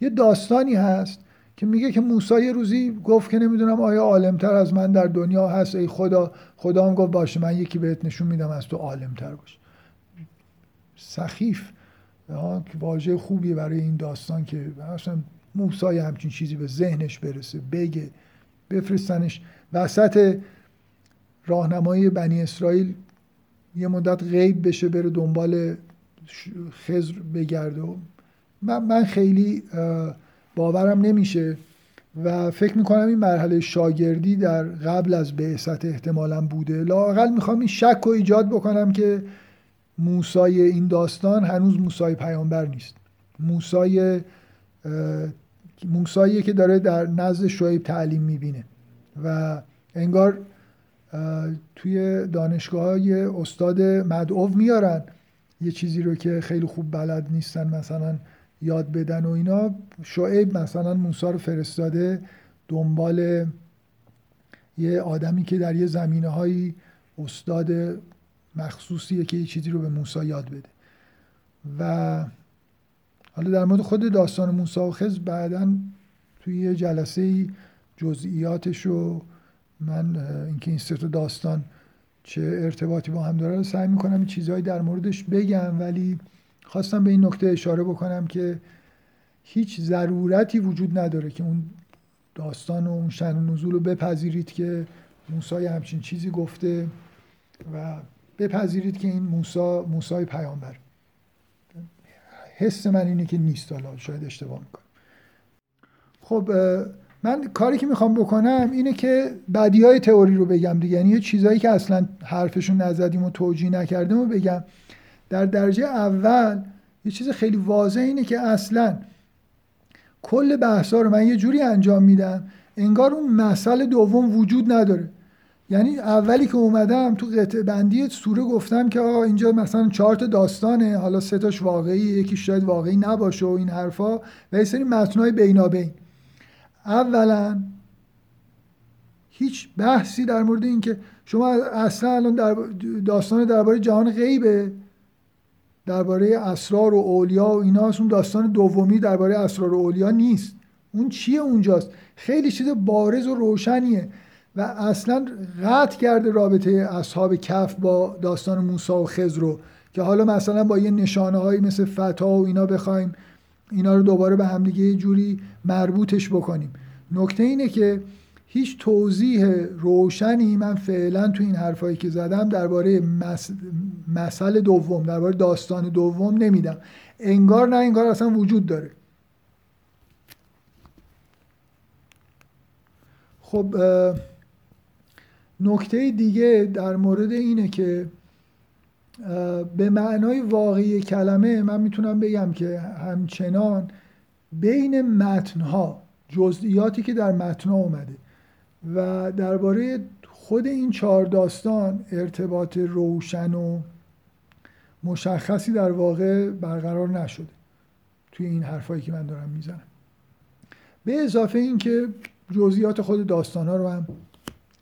یه داستانی هست که میگه که موسی یه روزی گفت که نمی‌دونم آیا عالمتر از من در دنیا هست؟ ای خدا خدا هم گفت باشه من یکی بهت نشون میدم از تو عالمتر باش. سخیف. واژه خوبی برای این داستان که اصلا موسی همچین چیزی به ذهنش برسه بگه بفرستنش. وسط راهنمایی بنی اسرائیل یه مدت غیب بشه بره دنبال خزر بگرده. من خیلی باورم نمیشه و فکر می‌کنم این مرحله شاگردی در قبل از بعثت احتمالا بوده. لاقل می‌خوام این شک رو ایجاد بکنم که موسای این داستان هنوز موسای پیامبر نیست. موسای موسایی که داره در نزد شعیب تعلیم می‌بینه و انگار توی دانشگاه های استاد مدعو میارن یه چیزی رو که خیلی خوب بلد نیستن مثلا یاد بدن و اینا شعیب مثلا موسی رو فرستاده دنبال یه آدمی که در یه زمینه هایی استاد مخصوصیه که یه چیزی رو به موسی یاد بده. و حالا در مورد خود داستان موسی و خز بعدا توی یه جلسه جزئیاتش رو من اینکه این سه داستان چه ارتباطی با هم داره رو سعی می‌کنم چیزهایی در موردش بگم ولی خواستم به این نکته اشاره بکنم که هیچ ضرورتی وجود نداره که اون داستان و اون شن و نزول رو بپذیرید که موسی همچین چیزی گفته و بپذیرید که این موسی موسی پیامبر. حس من اینه که نیست حالا شاید اشتباه می‌کنم. خب من کاری که می‌خوام بکنم اینه که بدی های تئوری رو بگم دیگه. یعنی یه چیزایی که اصلا حرفشون نزدیم و توجیه نکردیم و بگم. در درجه اول یه چیز خیلی واضح اینه که اصلا کل بحثا رو من یه جوری انجام میدم انگار اون مسئله دوم وجود نداره. یعنی اولی که اومدم تو قطع بندی سوره گفتم که آقا اینجا مثلا چهار تا داستانه حالا سه تاش واقعی یکی شاید واقعی نباشه و این حرفا و یه سری متنای بینابین. اولا هیچ بحثی در مورد این که شما اصلا الان در داستان درباره جهان غیبه. درباره اسرار و اولیا و اینا اون داستان دومی درباره اسرار و اولیا نیست. اون چیه اونجاست؟ خیلی چیز بارز و روشنیه و اصلا قطع کرده رابطه اصحاب کف با داستان موسی و خضر رو که حالا مثلا با یه نشانه هایی مثل فتا و اینا بخوایم اینا رو دوباره به همدیگه یه جوری مربوطش بکنیم. نکته اینه که هیچ توضیح روشنی من فعلا تو این حرفایی که زدم درباره مس... مسئله دوم درباره داستان دوم نمیدم. انگار نه انگار اصلا وجود داره. خب نکته دیگه در مورد اینه که به معنای واقعی کلمه من می‌تونم بگم که همچنان بین متنها جزئیاتی که در متنها اومده و درباره خود این چهار داستان ارتباط روشن و مشخصی در واقع برقرار نشده توی این حرفایی که من دارم می‌زنم. به اضافه اینکه جزئیات خود داستان ها رو هم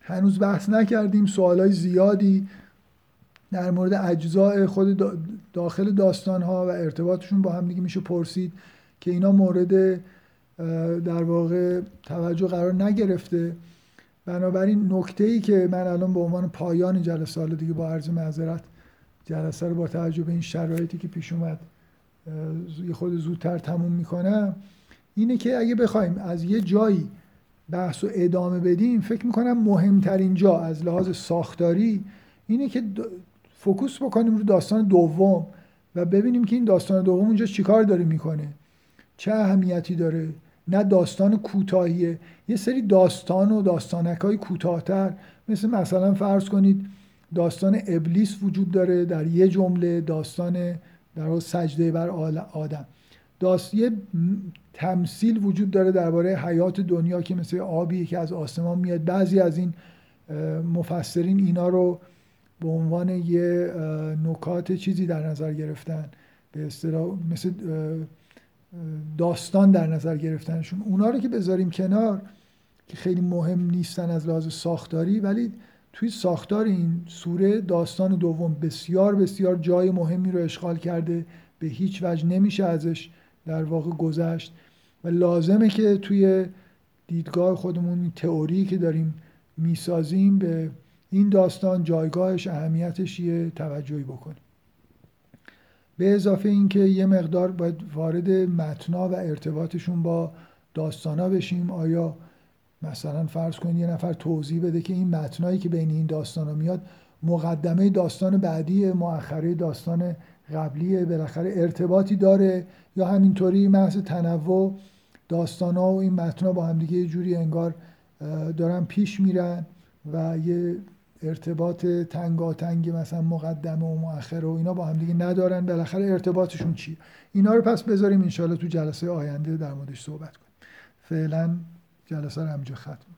هنوز بحث نکردیم سوال زیادی در مورد اجزاء خود داخل داستان ها و ارتباطشون با هم دیگه میشه پرسید که اینا مورد در واقع توجه قرار نگرفته. بنابراین نکته ای که من الان به عنوان پایان جلسه حالا دیگه با عرض معذرت جلسه رو با توجه به این شرایطی که پیش اومد یه خود زودتر تموم می‌کنم اینه که اگه بخوایم از یه جایی بحث و ادامه بدیم فکر می‌کنم مهمترین جا از لحاظ ساختاری اینه که فوکوس بکنیم رو داستان دوم و ببینیم که این داستان دوم اونجا چیکار داره می‌کنه. چه اهمیتی داره؟ نه داستان کوتاهیه یه سری داستان و داستانک های کوتاهتر. مثل مثلا فرض کنید داستان ابلیس وجود داره در یه جمله داستان در سجده بر آدم. داست یه تمثیل وجود داره درباره حیات دنیا که مثل آبی که از آسمان میاد. بعضی از این مفسرین اینا رو به عنوان یه نکات چیزی در نظر گرفتن. به اصطلاح مثل داستان در نظر گرفتنشون. اونا رو که بذاریم کنار که خیلی مهم نیستن از لحاظ ساختاری ولی توی ساختار این سوره داستان دوم بسیار بسیار جای مهمی رو اشغال کرده. به هیچ وجه نمیشه ازش در واقع گذشت. و لازمه که توی دیدگاه خودمون این تئوری که داریم می‌سازیم به این داستان جایگاهش اهمیتش یه توجهی بکنیم به اضافه اینکه یه مقدار باید وارد متنا و ارتباطشون با داستانا بشیم آیا مثلا فرض کنید یه نفر توضیح بده که این متنایی که بین این داستانا میاد مقدمه داستان بعدی مؤخره داستان قبلیه بالاخره ارتباطی داره یا همینطوری محض تنوع داستان ها و این متنا با همدیگه یه جوری انگار دارن پیش میرن و یه ارتباط تنگاتنگی مثلا مقدمه و مؤخره و اینا با هم دیگه ندارن. بالاخره ارتباطشون چیه؟ اینا رو پس بذاریم انشالله تو جلسه آینده در موردش صحبت کنیم. فعلا جلسه رو همینجا ختم